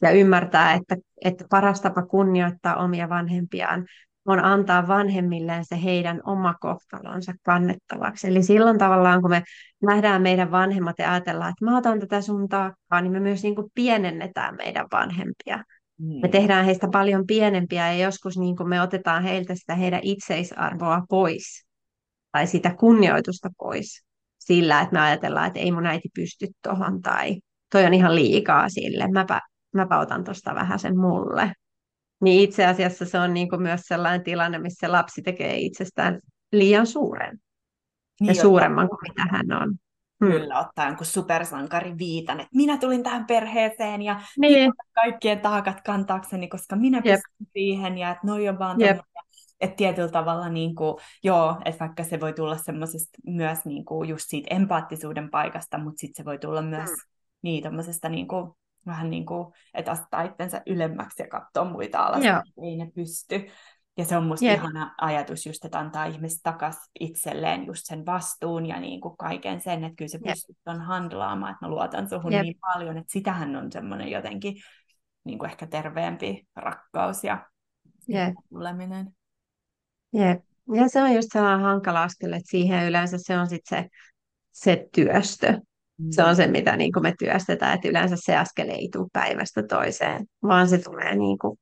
Ja ymmärtää, että, että paras tapa kunnioittaa omia vanhempiaan on antaa vanhemmilleen se heidän oma kohtalonsa kannettavaksi. Eli silloin tavallaan, kun me nähdään meidän vanhemmat ja ajatellaan, että mä otan tätä sun taakkaa, niin me myös niin kuin pienennetään meidän vanhempia. Mm. Me tehdään heistä paljon pienempiä ja joskus niin kuin me otetaan heiltä sitä heidän itseisarvoa pois tai sitä kunnioitusta pois sillä, että me ajatellaan, että ei mun äiti pysty tuohon tai toi on ihan liikaa sille, mäpä, mäpä otan tuosta vähän sen mulle. Niin itse asiassa se on niin kuin myös sellainen tilanne, missä lapsi tekee itsestään liian suuren niin, ja suuremman kuin mitä hän on. Hmm. Kyllä, ottaa jonkun supersankari viitan, että minä tulin tähän perheeseen ja niin. kaikkien taakat kantaakseni, koska minä yep. pystyn siihen ja että noi on vaan että tietyllä tavalla niin kuin, joo, että vaikka se voi tulla semmoisesta myös niin kuin just siitä empaattisuuden paikasta, mutta sitten se voi tulla myös hmm. niin niin kuin, vähän niin kuin, että asettaa itsensä ylemmäksi ja katsoa muita alas, ei ne pysty. Ja se on musta yep. ihana ajatus just, että antaa ihmiset takas itselleen just sen vastuun ja niin kuin kaiken sen, että kyllä se yep. pystyt ton handlaamaan, että mä luotan suhun yep. niin paljon, että sitähän on semmoinen jotenkin niin kuin ehkä terveempi rakkaus ja yep. tuleminen. Jep. Ja se on just sellainen hankala askel, että siihen yleensä se on sitten se, se työstö. Mm. Se on se, mitä niin kuin me työstetään, että yleensä se askel ei tule päivästä toiseen, vaan se tulee niin kuin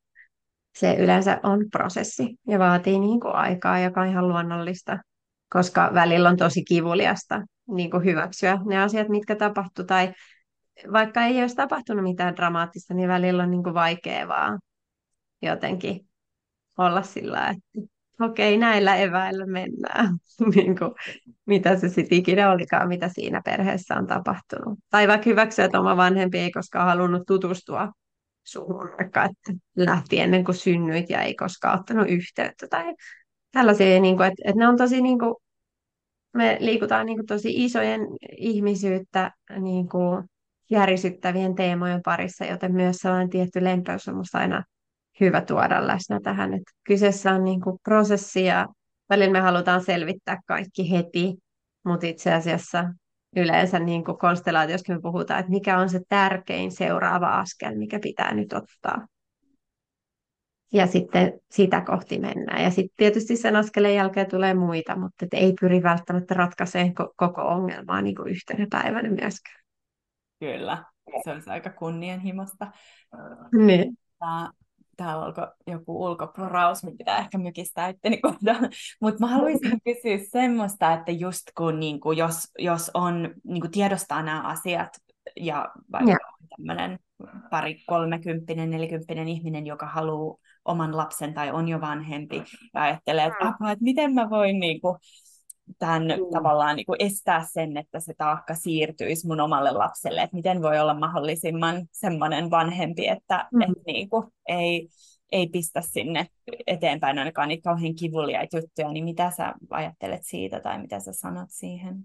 se yleensä on prosessi ja vaatii niin kuin aikaa, joka on ihan luonnollista, koska välillä on tosi kivuliasta niin kuin hyväksyä ne asiat, mitkä tapahtuu, tai vaikka ei olisi tapahtunut mitään dramaattista, niin välillä on niin kuin vaikea vaan jotenkin olla sillä, että okei, näillä eväillä mennään. niin kuin, mitä se sitten ikinä olikaan, mitä siinä perheessä on tapahtunut. Tai vaikka hyväksyä, että oma vanhempi ei koskaan halunnut tutustua suhun, vaikka että lähti ennen kuin synnyit ja ei koskaan ottanut yhteyttä. Tai tällaisia, niin kuin, että, että ne on tosi, niin kuin, me liikutaan niin kuin, tosi isojen ihmisyyttä niin kuin, järisyttävien teemojen parissa, joten myös sellainen tietty lempeys on musta aina hyvä tuoda läsnä tähän. Että kyseessä on niin kuin prosessi ja välillä me halutaan selvittää kaikki heti, mutta itse asiassa yleensä niin kuin konstellaatiossa me puhutaan, että mikä on se tärkein seuraava askel, mikä pitää nyt ottaa. Ja sitten sitä kohti mennään. Ja sitten tietysti sen askeleen jälkeen tulee muita, mutta ei pyri välttämättä ratkaisemaan koko ongelmaa niin kuin yhtenä päivänä myöskään. Kyllä, se olisi aika kunnianhimosta. Niin täällä alkoi joku ulkoporaus, mitä pitää ehkä mykistää itteni kohdalla. Mutta mä haluaisin kysyä semmoista, että just kun niin kuin, jos, jos on niin kuin tiedostaa nämä asiat ja vaikka ja. tämmöinen pari kolmekymppinen, nelikymppinen ihminen, joka haluaa oman lapsen tai on jo vanhempi ja ajattelee, että, mm. että miten mä voin niin kuin, tämän mm. tavallaan niin kuin estää sen, että se taakka siirtyisi mun omalle lapselle, että miten voi olla mahdollisimman semmoinen vanhempi, että mm. et niin kuin ei, ei pistä sinne eteenpäin ainakaan niitä kauhean kivuliaita juttuja, niin mitä sä ajattelet siitä tai mitä sä sanot siihen?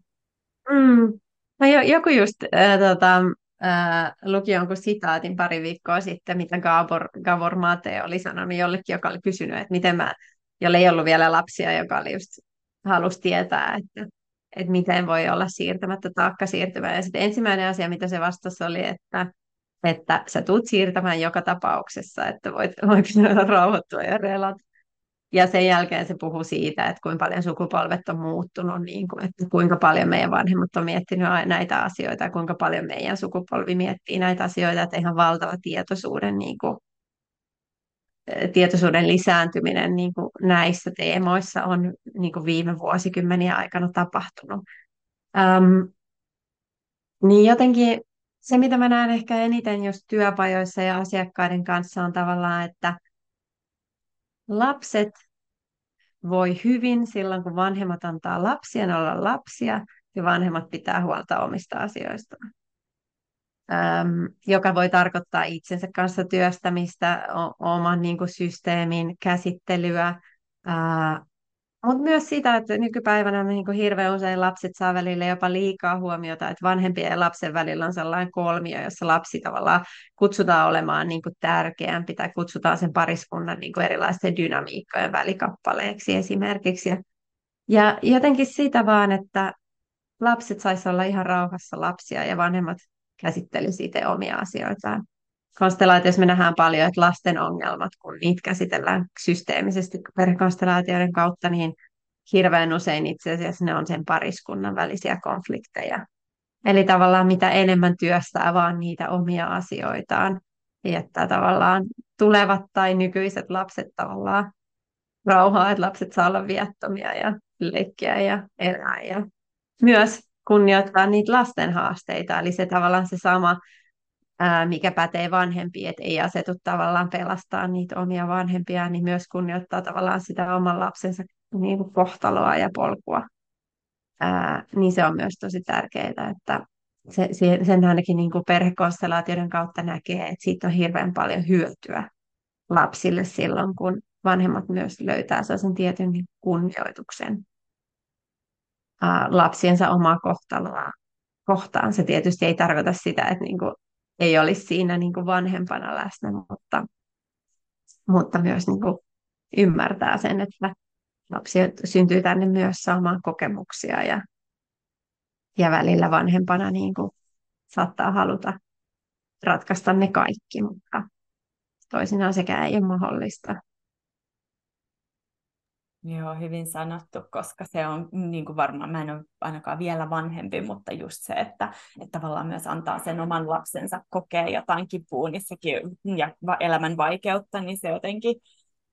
Mm. No joku just äh, tota, äh, luki jonkun sitaatin pari viikkoa sitten, mitä Gabor, Gabor Mate oli sanonut jollekin, joka oli kysynyt, että miten mä, jolle ei ollut vielä lapsia, joka oli just halusi tietää, että, että miten voi olla siirtämättä taakka siirtymään. Ja sitten ensimmäinen asia, mitä se vastasi, oli, että, että sä tulet siirtämään joka tapauksessa, että voit, voit rauhoittua ja relata. Ja sen jälkeen se puhuu siitä, että kuinka paljon sukupolvet on muuttunut, niin kuin, että kuinka paljon meidän vanhemmat on miettinyt näitä asioita ja kuinka paljon meidän sukupolvi miettii näitä asioita, että ihan valtava tietoisuuden niin kuin, tietoisuuden lisääntyminen niin kuin näissä teemoissa on niin kuin viime vuosikymmeniä aikana tapahtunut. Ähm, niin jotenkin se, mitä mä näen ehkä eniten just työpajoissa ja asiakkaiden kanssa on tavallaan, että lapset voi hyvin silloin, kun vanhemmat antaa lapsien olla lapsia ja vanhemmat pitää huolta omista asioistaan joka voi tarkoittaa itsensä kanssa työstämistä, oman niin kuin, systeemin käsittelyä, mutta myös sitä, että nykypäivänä niin kuin hirveän usein lapset saa välillä jopa liikaa huomiota, että vanhempien ja lapsen välillä on sellainen kolmio, jossa lapsi tavallaan kutsutaan olemaan niin kuin tärkeämpi tai kutsutaan sen pariskunnan niin kuin erilaisten dynamiikkojen välikappaleeksi esimerkiksi. Ja jotenkin sitä vaan, että lapset saisi olla ihan rauhassa lapsia ja vanhemmat käsittelisi itse omia asioitaan. Konstellaatioissa me nähdään paljon, että lasten ongelmat, kun niitä käsitellään systeemisesti perhekonstellaatioiden kautta, niin hirveän usein itse asiassa ne on sen pariskunnan välisiä konflikteja. Eli tavallaan mitä enemmän työstää vaan niitä omia asioitaan, jättää tavallaan tulevat tai nykyiset lapset tavallaan rauhaa, että lapset saa olla viattomia ja leikkiä ja elää. Ja myös kunnioittaa niitä lasten haasteita, eli se tavallaan se sama, ää, mikä pätee vanhempiin, että ei asetu tavallaan pelastaa niitä omia vanhempia, niin myös kunnioittaa tavallaan sitä oman lapsensa niin kuin kohtaloa ja polkua. Ää, niin se on myös tosi tärkeää, että se, sen ainakin niin kuin perhekonstellaatioiden kautta näkee, että siitä on hirveän paljon hyötyä lapsille silloin, kun vanhemmat myös löytää sellaisen tietyn kunnioituksen lapsiensa omaa kohtaloa kohtaan. Se tietysti ei tarkoita sitä, että niin kuin ei olisi siinä niin kuin vanhempana läsnä, mutta, mutta myös niin kuin ymmärtää sen, että lapsi syntyy tänne myös saamaan kokemuksia ja, ja välillä vanhempana niin kuin saattaa haluta ratkaista ne kaikki, mutta toisinaan sekään ei ole mahdollista. Joo, hyvin sanottu, koska se on niin kuin varmaan, mä en ole ainakaan vielä vanhempi, mutta just se, että, että tavallaan myös antaa sen oman lapsensa kokea jotain kipua ja elämän vaikeutta, niin se jotenkin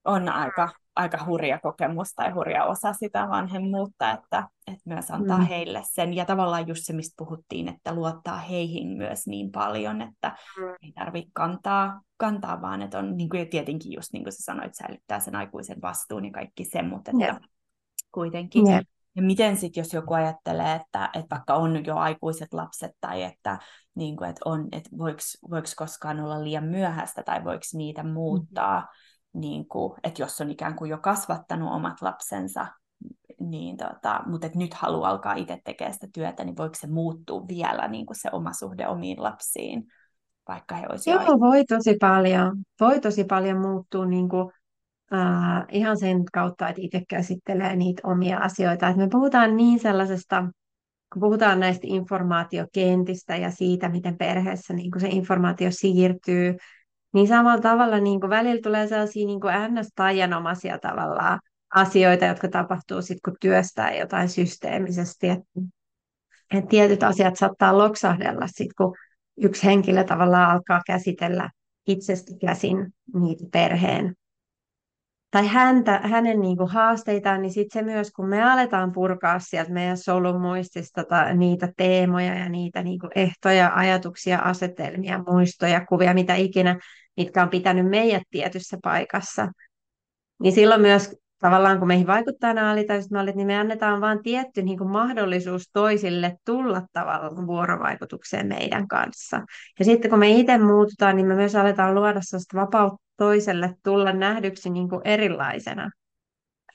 on aika, aika hurja kokemus tai hurja osa sitä vanhemmuutta, että, että myös antaa mm. heille sen. Ja tavallaan just se, mistä puhuttiin, että luottaa heihin myös niin paljon, että mm. ei tarvitse kantaa, kantaa, vaan että on niin kuin, tietenkin just niin kuin sä sanoit, säilyttää sen aikuisen vastuun ja kaikki sen, mutta että yep. kuitenkin yep. Ja miten sitten, jos joku ajattelee, että, että vaikka on jo aikuiset lapset tai että, niin kuin, että, on, että voiko, voiko koskaan olla liian myöhäistä tai voiko niitä muuttaa, mm-hmm. Niin kuin, että jos on ikään kuin jo kasvattanut omat lapsensa, niin tota, mutta että nyt haluaa alkaa itse tekemään sitä työtä, niin voiko se muuttua vielä niin kuin se oma suhde omiin lapsiin, vaikka he olisivat Joo, voi tosi paljon. Voi tosi paljon muuttua niin kuin Uh, ihan sen kautta, että itse käsittelee niitä omia asioita. Et me puhutaan niin sellaisesta, kun puhutaan näistä informaatiokentistä ja siitä, miten perheessä niin se informaatio siirtyy, niin samalla tavalla niin kuin välillä tulee sellaisia niin kuin ns-tajanomaisia tavallaan asioita, jotka tapahtuu sitten, kun työstää jotain systeemisesti. Että et tietyt asiat saattaa loksahdella sitten, kun yksi henkilö tavallaan alkaa käsitellä itsestä käsin niitä perheen tai häntä, hänen niin kuin haasteitaan, niin sitten se myös, kun me aletaan purkaa sieltä meidän solun muistista ta, niitä teemoja ja niitä niin kuin ehtoja, ajatuksia, asetelmia, muistoja, kuvia, mitä ikinä, mitkä on pitänyt meidät tietyssä paikassa, niin silloin myös tavallaan kun meihin vaikuttaa nämä alitajunaiset mallit, niin me annetaan vain tietty niin kuin mahdollisuus toisille tulla tavallaan vuorovaikutukseen meidän kanssa. Ja sitten kun me itse muututaan, niin me myös aletaan luoda sellaista vapautta toiselle tulla nähdyksi niin kuin erilaisena,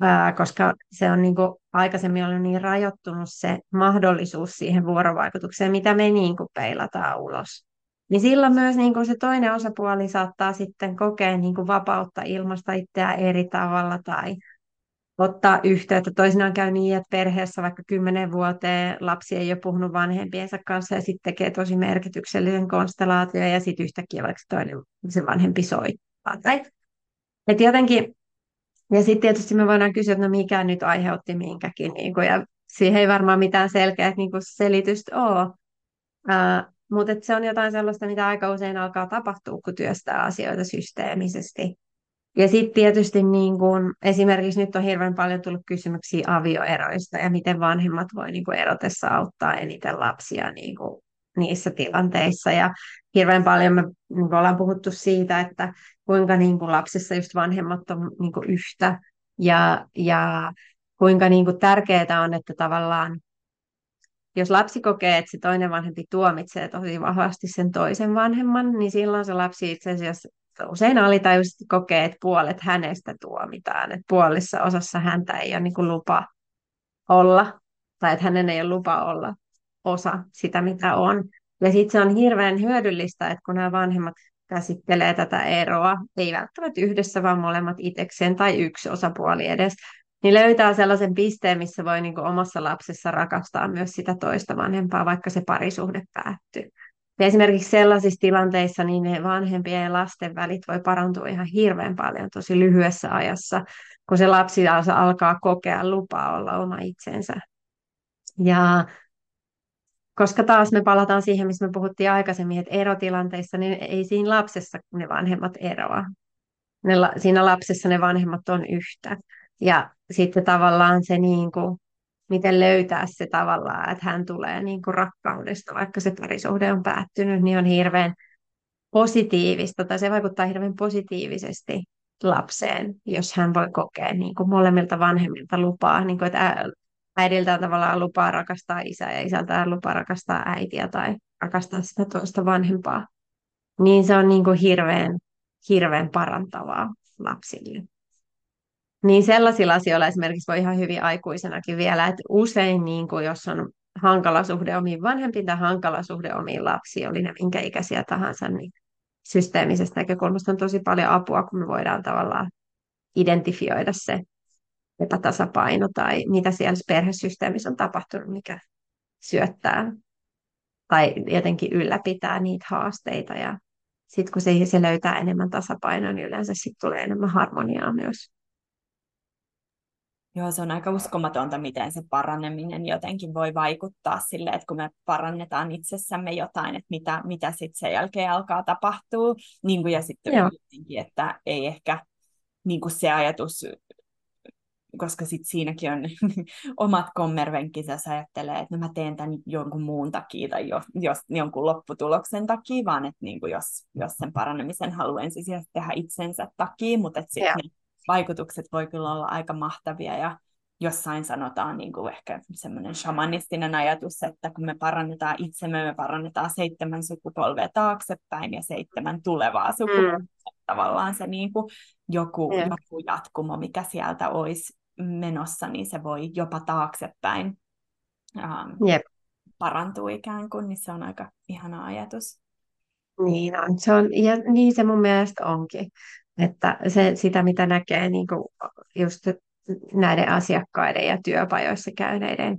ää, koska se on niin kuin aikaisemmin ollut niin rajoittunut se mahdollisuus siihen vuorovaikutukseen, mitä me niin kuin peilataan ulos. Niin silloin myös niin kuin se toinen osapuoli saattaa sitten kokea niin kuin vapautta ilmasta itseään eri tavalla tai ottaa yhteyttä. Toisinaan käy niin, että perheessä vaikka kymmenen vuoteen lapsi ei ole puhunut vanhempiensa kanssa ja sitten tekee tosi merkityksellisen konstellaation ja sitten yhtäkkiä vaikka toinen se vanhempi soittaa. Tai, et jotenkin, ja sitten tietysti me voidaan kysyä, että no mikä nyt aiheutti minkäkin, niin kuin, ja siihen ei varmaan mitään selkeää niin selitystä ole. Uh, mutta se on jotain sellaista, mitä aika usein alkaa tapahtua, kun työstää asioita systeemisesti. Ja sitten tietysti niin kun, esimerkiksi nyt on hirveän paljon tullut kysymyksiä avioeroista ja miten vanhemmat voi niin kun erotessa auttaa eniten lapsia niin kun, niissä tilanteissa. Ja hirveän paljon me niin ollaan puhuttu siitä, että kuinka niin kun lapsessa just vanhemmat on niin yhtä ja, ja kuinka niin tärkeää on, että tavallaan jos lapsi kokee, että se toinen vanhempi tuomitsee tosi vahvasti sen toisen vanhemman, niin silloin se lapsi itse asiassa usein alitajuisesti kokee, että puolet hänestä tuomitaan, että puolissa osassa häntä ei ole niin kuin lupa olla, tai että hänen ei ole lupa olla osa sitä, mitä on. Ja sitten se on hirveän hyödyllistä, että kun nämä vanhemmat käsittelee tätä eroa, ei välttämättä yhdessä, vaan molemmat itsekseen tai yksi osapuoli edes, niin löytää sellaisen pisteen, missä voi niin kuin omassa lapsessa rakastaa myös sitä toista vanhempaa, vaikka se parisuhde päättyy. Ja esimerkiksi sellaisissa tilanteissa niin ne vanhempien ja lasten välit voi parantua ihan hirveän paljon tosi lyhyessä ajassa, kun se lapsi alkaa kokea lupaa olla oma itsensä. Ja koska taas me palataan siihen, missä me puhuttiin aikaisemmin, että erotilanteissa, niin ei siinä lapsessa ne vanhemmat eroa. Ne, siinä lapsessa ne vanhemmat on yhtä. Ja sitten tavallaan se niin kuin, miten löytää se tavallaan, että hän tulee niin kuin rakkaudesta, vaikka se parisuhde on päättynyt, niin on hirveän positiivista, tai se vaikuttaa hirveän positiivisesti lapseen, jos hän voi kokea niin kuin molemmilta vanhemmilta lupaa, niin kuin, että äidiltä tavallaan lupaa rakastaa isää ja isältä lupaa rakastaa äitiä tai rakastaa sitä toista vanhempaa. Niin se on niin kuin hirveän, hirveän parantavaa lapsille. Niin sellaisilla asioilla esimerkiksi voi ihan hyvin aikuisenakin vielä, että usein niin kuin jos on hankala suhde omiin vanhempiin tai hankala suhde omiin lapsiin, oli ne minkä ikäisiä tahansa, niin systeemisestä näkökulmasta on tosi paljon apua, kun me voidaan tavallaan identifioida se epätasapaino tai mitä siellä perhesysteemissä on tapahtunut, mikä syöttää tai jotenkin ylläpitää niitä haasteita. Ja sitten kun se, se löytää enemmän tasapainoa, niin yleensä sitten tulee enemmän harmoniaa myös. Joo, se on aika uskomatonta, miten se paraneminen jotenkin voi vaikuttaa sille, että kun me parannetaan itsessämme jotain, että mitä, mitä sitten sen jälkeen alkaa tapahtua. Niin kuin, ja sitten jotenkin, että ei ehkä niin kuin se ajatus, koska sit siinäkin on omat kommervenkkinsä, jos ajattelee, että no mä teen tämän jonkun muun takia tai jo, jos, jonkun lopputuloksen takia, vaan että niin kuin jos, jos sen paranemisen haluaa ensisijaisesti tehdä itsensä takia, mutta sitten vaikutukset voi kyllä olla aika mahtavia ja jossain sanotaan niin kuin ehkä semmoinen shamanistinen ajatus, että kun me parannetaan itsemme, me parannetaan seitsemän sukupolvea taaksepäin ja seitsemän tulevaa sukupolvea. Mm. Tavallaan se niin kuin joku, yeah. joku jatkumo, mikä sieltä olisi menossa, niin se voi jopa taaksepäin um, yep. parantua ikään kuin, niin se on aika ihana ajatus. Niin on. Se on, ja niin se mun mielestä onkin. Että se, sitä, mitä näkee niin kuin just näiden asiakkaiden ja työpajoissa käyneiden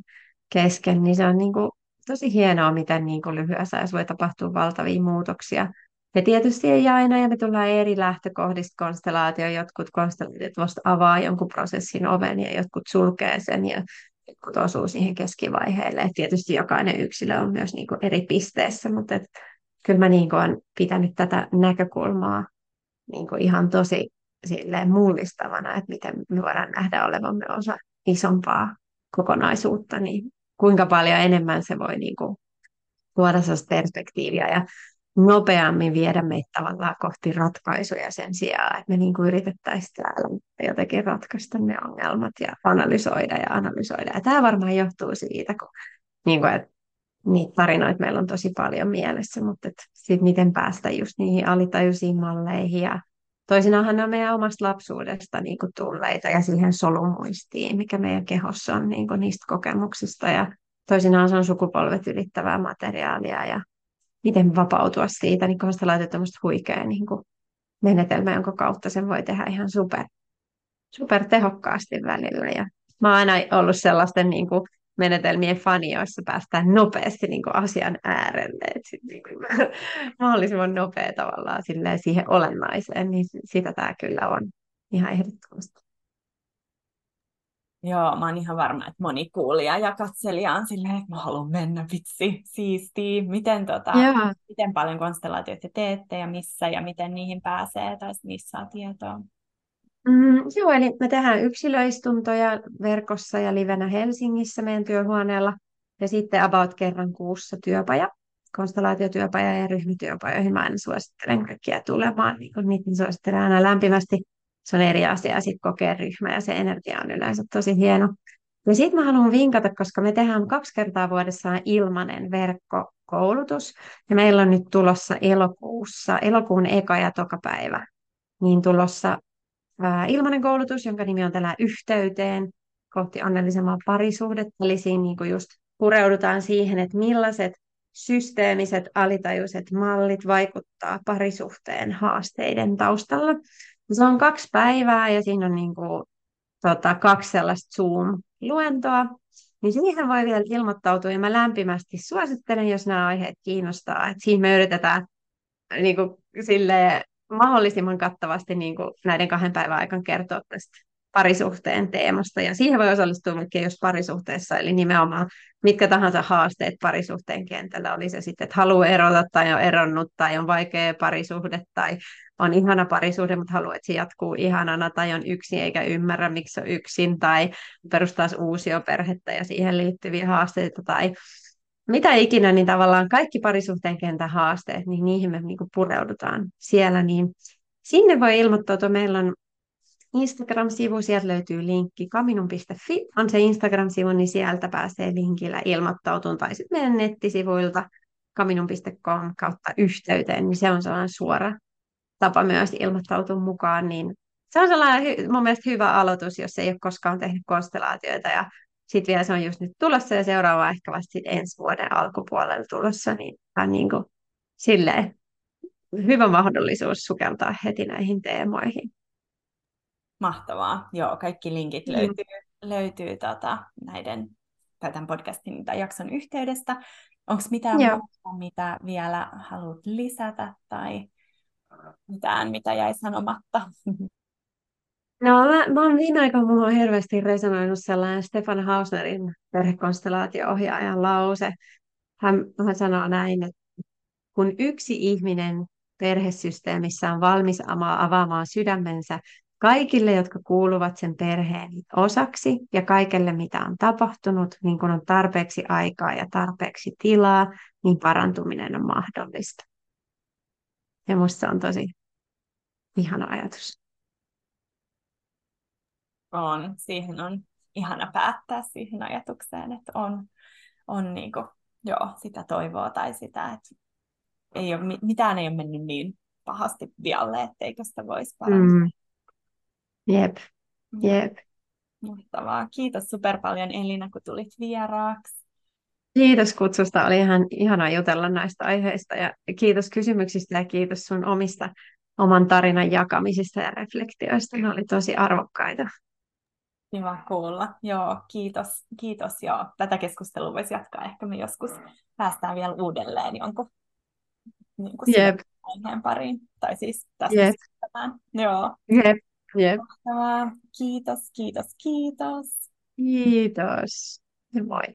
kesken, niin se on niin kuin tosi hienoa, miten niin kuin lyhyessä ajassa voi tapahtua valtavia muutoksia. Ja tietysti ei aina, ja me tullaan eri lähtökohdista konstelaatio. Jotkut konstellaatiot vasta avaa jonkun prosessin oven ja jotkut sulkee sen ja jotkut osuu siihen keskivaiheelle. Et tietysti jokainen yksilö on myös niin kuin eri pisteessä, mutta et, kyllä mä niin kuin olen pitänyt tätä näkökulmaa niin kuin ihan tosi silleen mullistavana, että miten me voidaan nähdä olevamme osa isompaa kokonaisuutta, niin kuinka paljon enemmän se voi niin kuin tuoda sellaista perspektiiviä ja nopeammin viedä meitä tavallaan kohti ratkaisuja sen sijaan, että me niin kuin yritettäisiin täällä jotenkin ratkaista ne ongelmat ja analysoida ja analysoida. Ja tämä varmaan johtuu siitä, kun, niin kuin, että niitä tarinoita meillä on tosi paljon mielessä, mutta sitten miten päästä just niihin alitajuisiin malleihin ja Toisinaanhan ne on meidän omasta lapsuudesta niin kuin tulleita ja siihen solumuistiin, mikä meidän kehossa on niin kuin niistä kokemuksista. Ja toisinaan se on sukupolvet ylittävää materiaalia ja miten vapautua siitä, niin kun laitet tämmöistä huikeaa niin kuin menetelmä, jonka kautta sen voi tehdä ihan super, super tehokkaasti välillä. Ja mä oon aina ollut sellaisten niin kuin menetelmien fani, joissa päästään nopeasti niin kuin asian äärelle. Et sit, niin kuin, mahdollisimman nopea tavallaan siihen olennaiseen, niin sitä tämä kyllä on ihan ehdottomasti. Joo, mä oon ihan varma, että moni kuulija ja katselija on silleen, että mä haluan mennä, vitsi, siistiä. Miten, tota, miten paljon konstellaatioita teette ja missä ja miten niihin pääsee tai niissä saa tietoa? Mm, joo, eli me tehdään yksilöistuntoja verkossa ja livenä Helsingissä meidän työhuoneella ja sitten about kerran kuussa työpaja, konstellaatiotyöpaja ja ryhmityöpajoihin. Mä aina suosittelen kaikkia tulemaan, niin kuin niitä suosittelen aina lämpimästi. Se on eri asia sitten kokea ryhmä ja se energia on yleensä tosi hieno. Ja sitten mä haluan vinkata, koska me tehdään kaksi kertaa vuodessa ilmainen verkkokoulutus. Ja meillä on nyt tulossa elokuussa, elokuun eka ja toka päivä, niin tulossa ilmainen koulutus, jonka nimi on tällä yhteyteen kohti onnellisempaa parisuhdetta. Eli siinä niin kuin just pureudutaan siihen, että millaiset systeemiset alitajuiset mallit vaikuttaa parisuhteen haasteiden taustalla. Se on kaksi päivää ja siinä on niin kuin, tota, kaksi sellaista Zoom-luentoa. Niin siihen voi vielä ilmoittautua ja mä lämpimästi suosittelen, jos nämä aiheet kiinnostaa. Et siinä me yritetään niin kuin, silleen, mahdollisimman kattavasti niin kuin näiden kahden päivän aikana kertoa tästä parisuhteen teemasta. Ja siihen voi osallistua vaikka jos parisuhteessa, eli nimenomaan mitkä tahansa haasteet parisuhteen kentällä, oli se sitten, että haluaa erota tai on eronnut tai on vaikea parisuhde tai on ihana parisuhde, mutta haluaa, että se jatkuu ihanana tai on yksin eikä ymmärrä, miksi on yksin tai perustaa uusia perhettä ja siihen liittyviä haasteita tai mitä ikinä, niin tavallaan kaikki parisuhteen kentän haasteet, niin niihin me niin pureudutaan siellä, niin sinne voi ilmoittautua. Meillä on Instagram-sivu, sieltä löytyy linkki kaminun.fi, on se Instagram-sivu, niin sieltä pääsee linkillä ilmoittautumaan, tai sitten meidän nettisivuilta kaminun.com kautta yhteyteen, niin se on sellainen suora tapa myös ilmoittautua mukaan, niin se on sellainen mun mielestä hyvä aloitus, jos ei ole koskaan tehnyt konstelaatioita ja sitten vielä se on just nyt tulossa ja seuraava ehkä vasta ensi vuoden alkupuolella tulossa, niin on niin kuin silleen hyvä mahdollisuus sukeltaa heti näihin teemoihin. Mahtavaa. Joo, kaikki linkit mm. löytyy, löytyy tota, näiden tämän podcastin tai jakson yhteydestä. Onko mitään muuta, mitä vielä haluat lisätä tai mitään, mitä jäi sanomatta? No mä, mä oon viime aikoina, mulla on hirveästi resonoinut sellainen Stefan Hausnerin perhekonstellaatio-ohjaajan lause. Hän, hän sanoo näin, että kun yksi ihminen perhesysteemissä on valmis avaamaan sydämensä kaikille, jotka kuuluvat sen perheen osaksi ja kaikelle, mitä on tapahtunut, niin kun on tarpeeksi aikaa ja tarpeeksi tilaa, niin parantuminen on mahdollista. Ja musta se on tosi ihana ajatus. On. Siihen on ihana päättää siihen ajatukseen, että on, on niinku, joo, sitä toivoa tai sitä, että ei ole, mitään ei ole mennyt niin pahasti vialle, etteikö sitä voisi parantaa. Mm. Jep, jep. Mahtavaa. Kiitos super paljon Elina, kun tulit vieraaksi. Kiitos kutsusta. Oli ihan ihana jutella näistä aiheista ja kiitos kysymyksistä ja kiitos sun omista oman tarinan jakamisista ja reflektioista. Ne oli tosi arvokkaita. Kiva kuulla. Joo, kiitos. Kiitos. Joo. Tätä keskustelua voisi jatkaa. Ehkä me joskus päästään vielä uudelleen jonkun niin kuin Jep. aiheen pariin. Tai siis tästä Jep. Joo. Jep. Jep. Kiitos, kiitos, kiitos. Kiitos. Ja moi.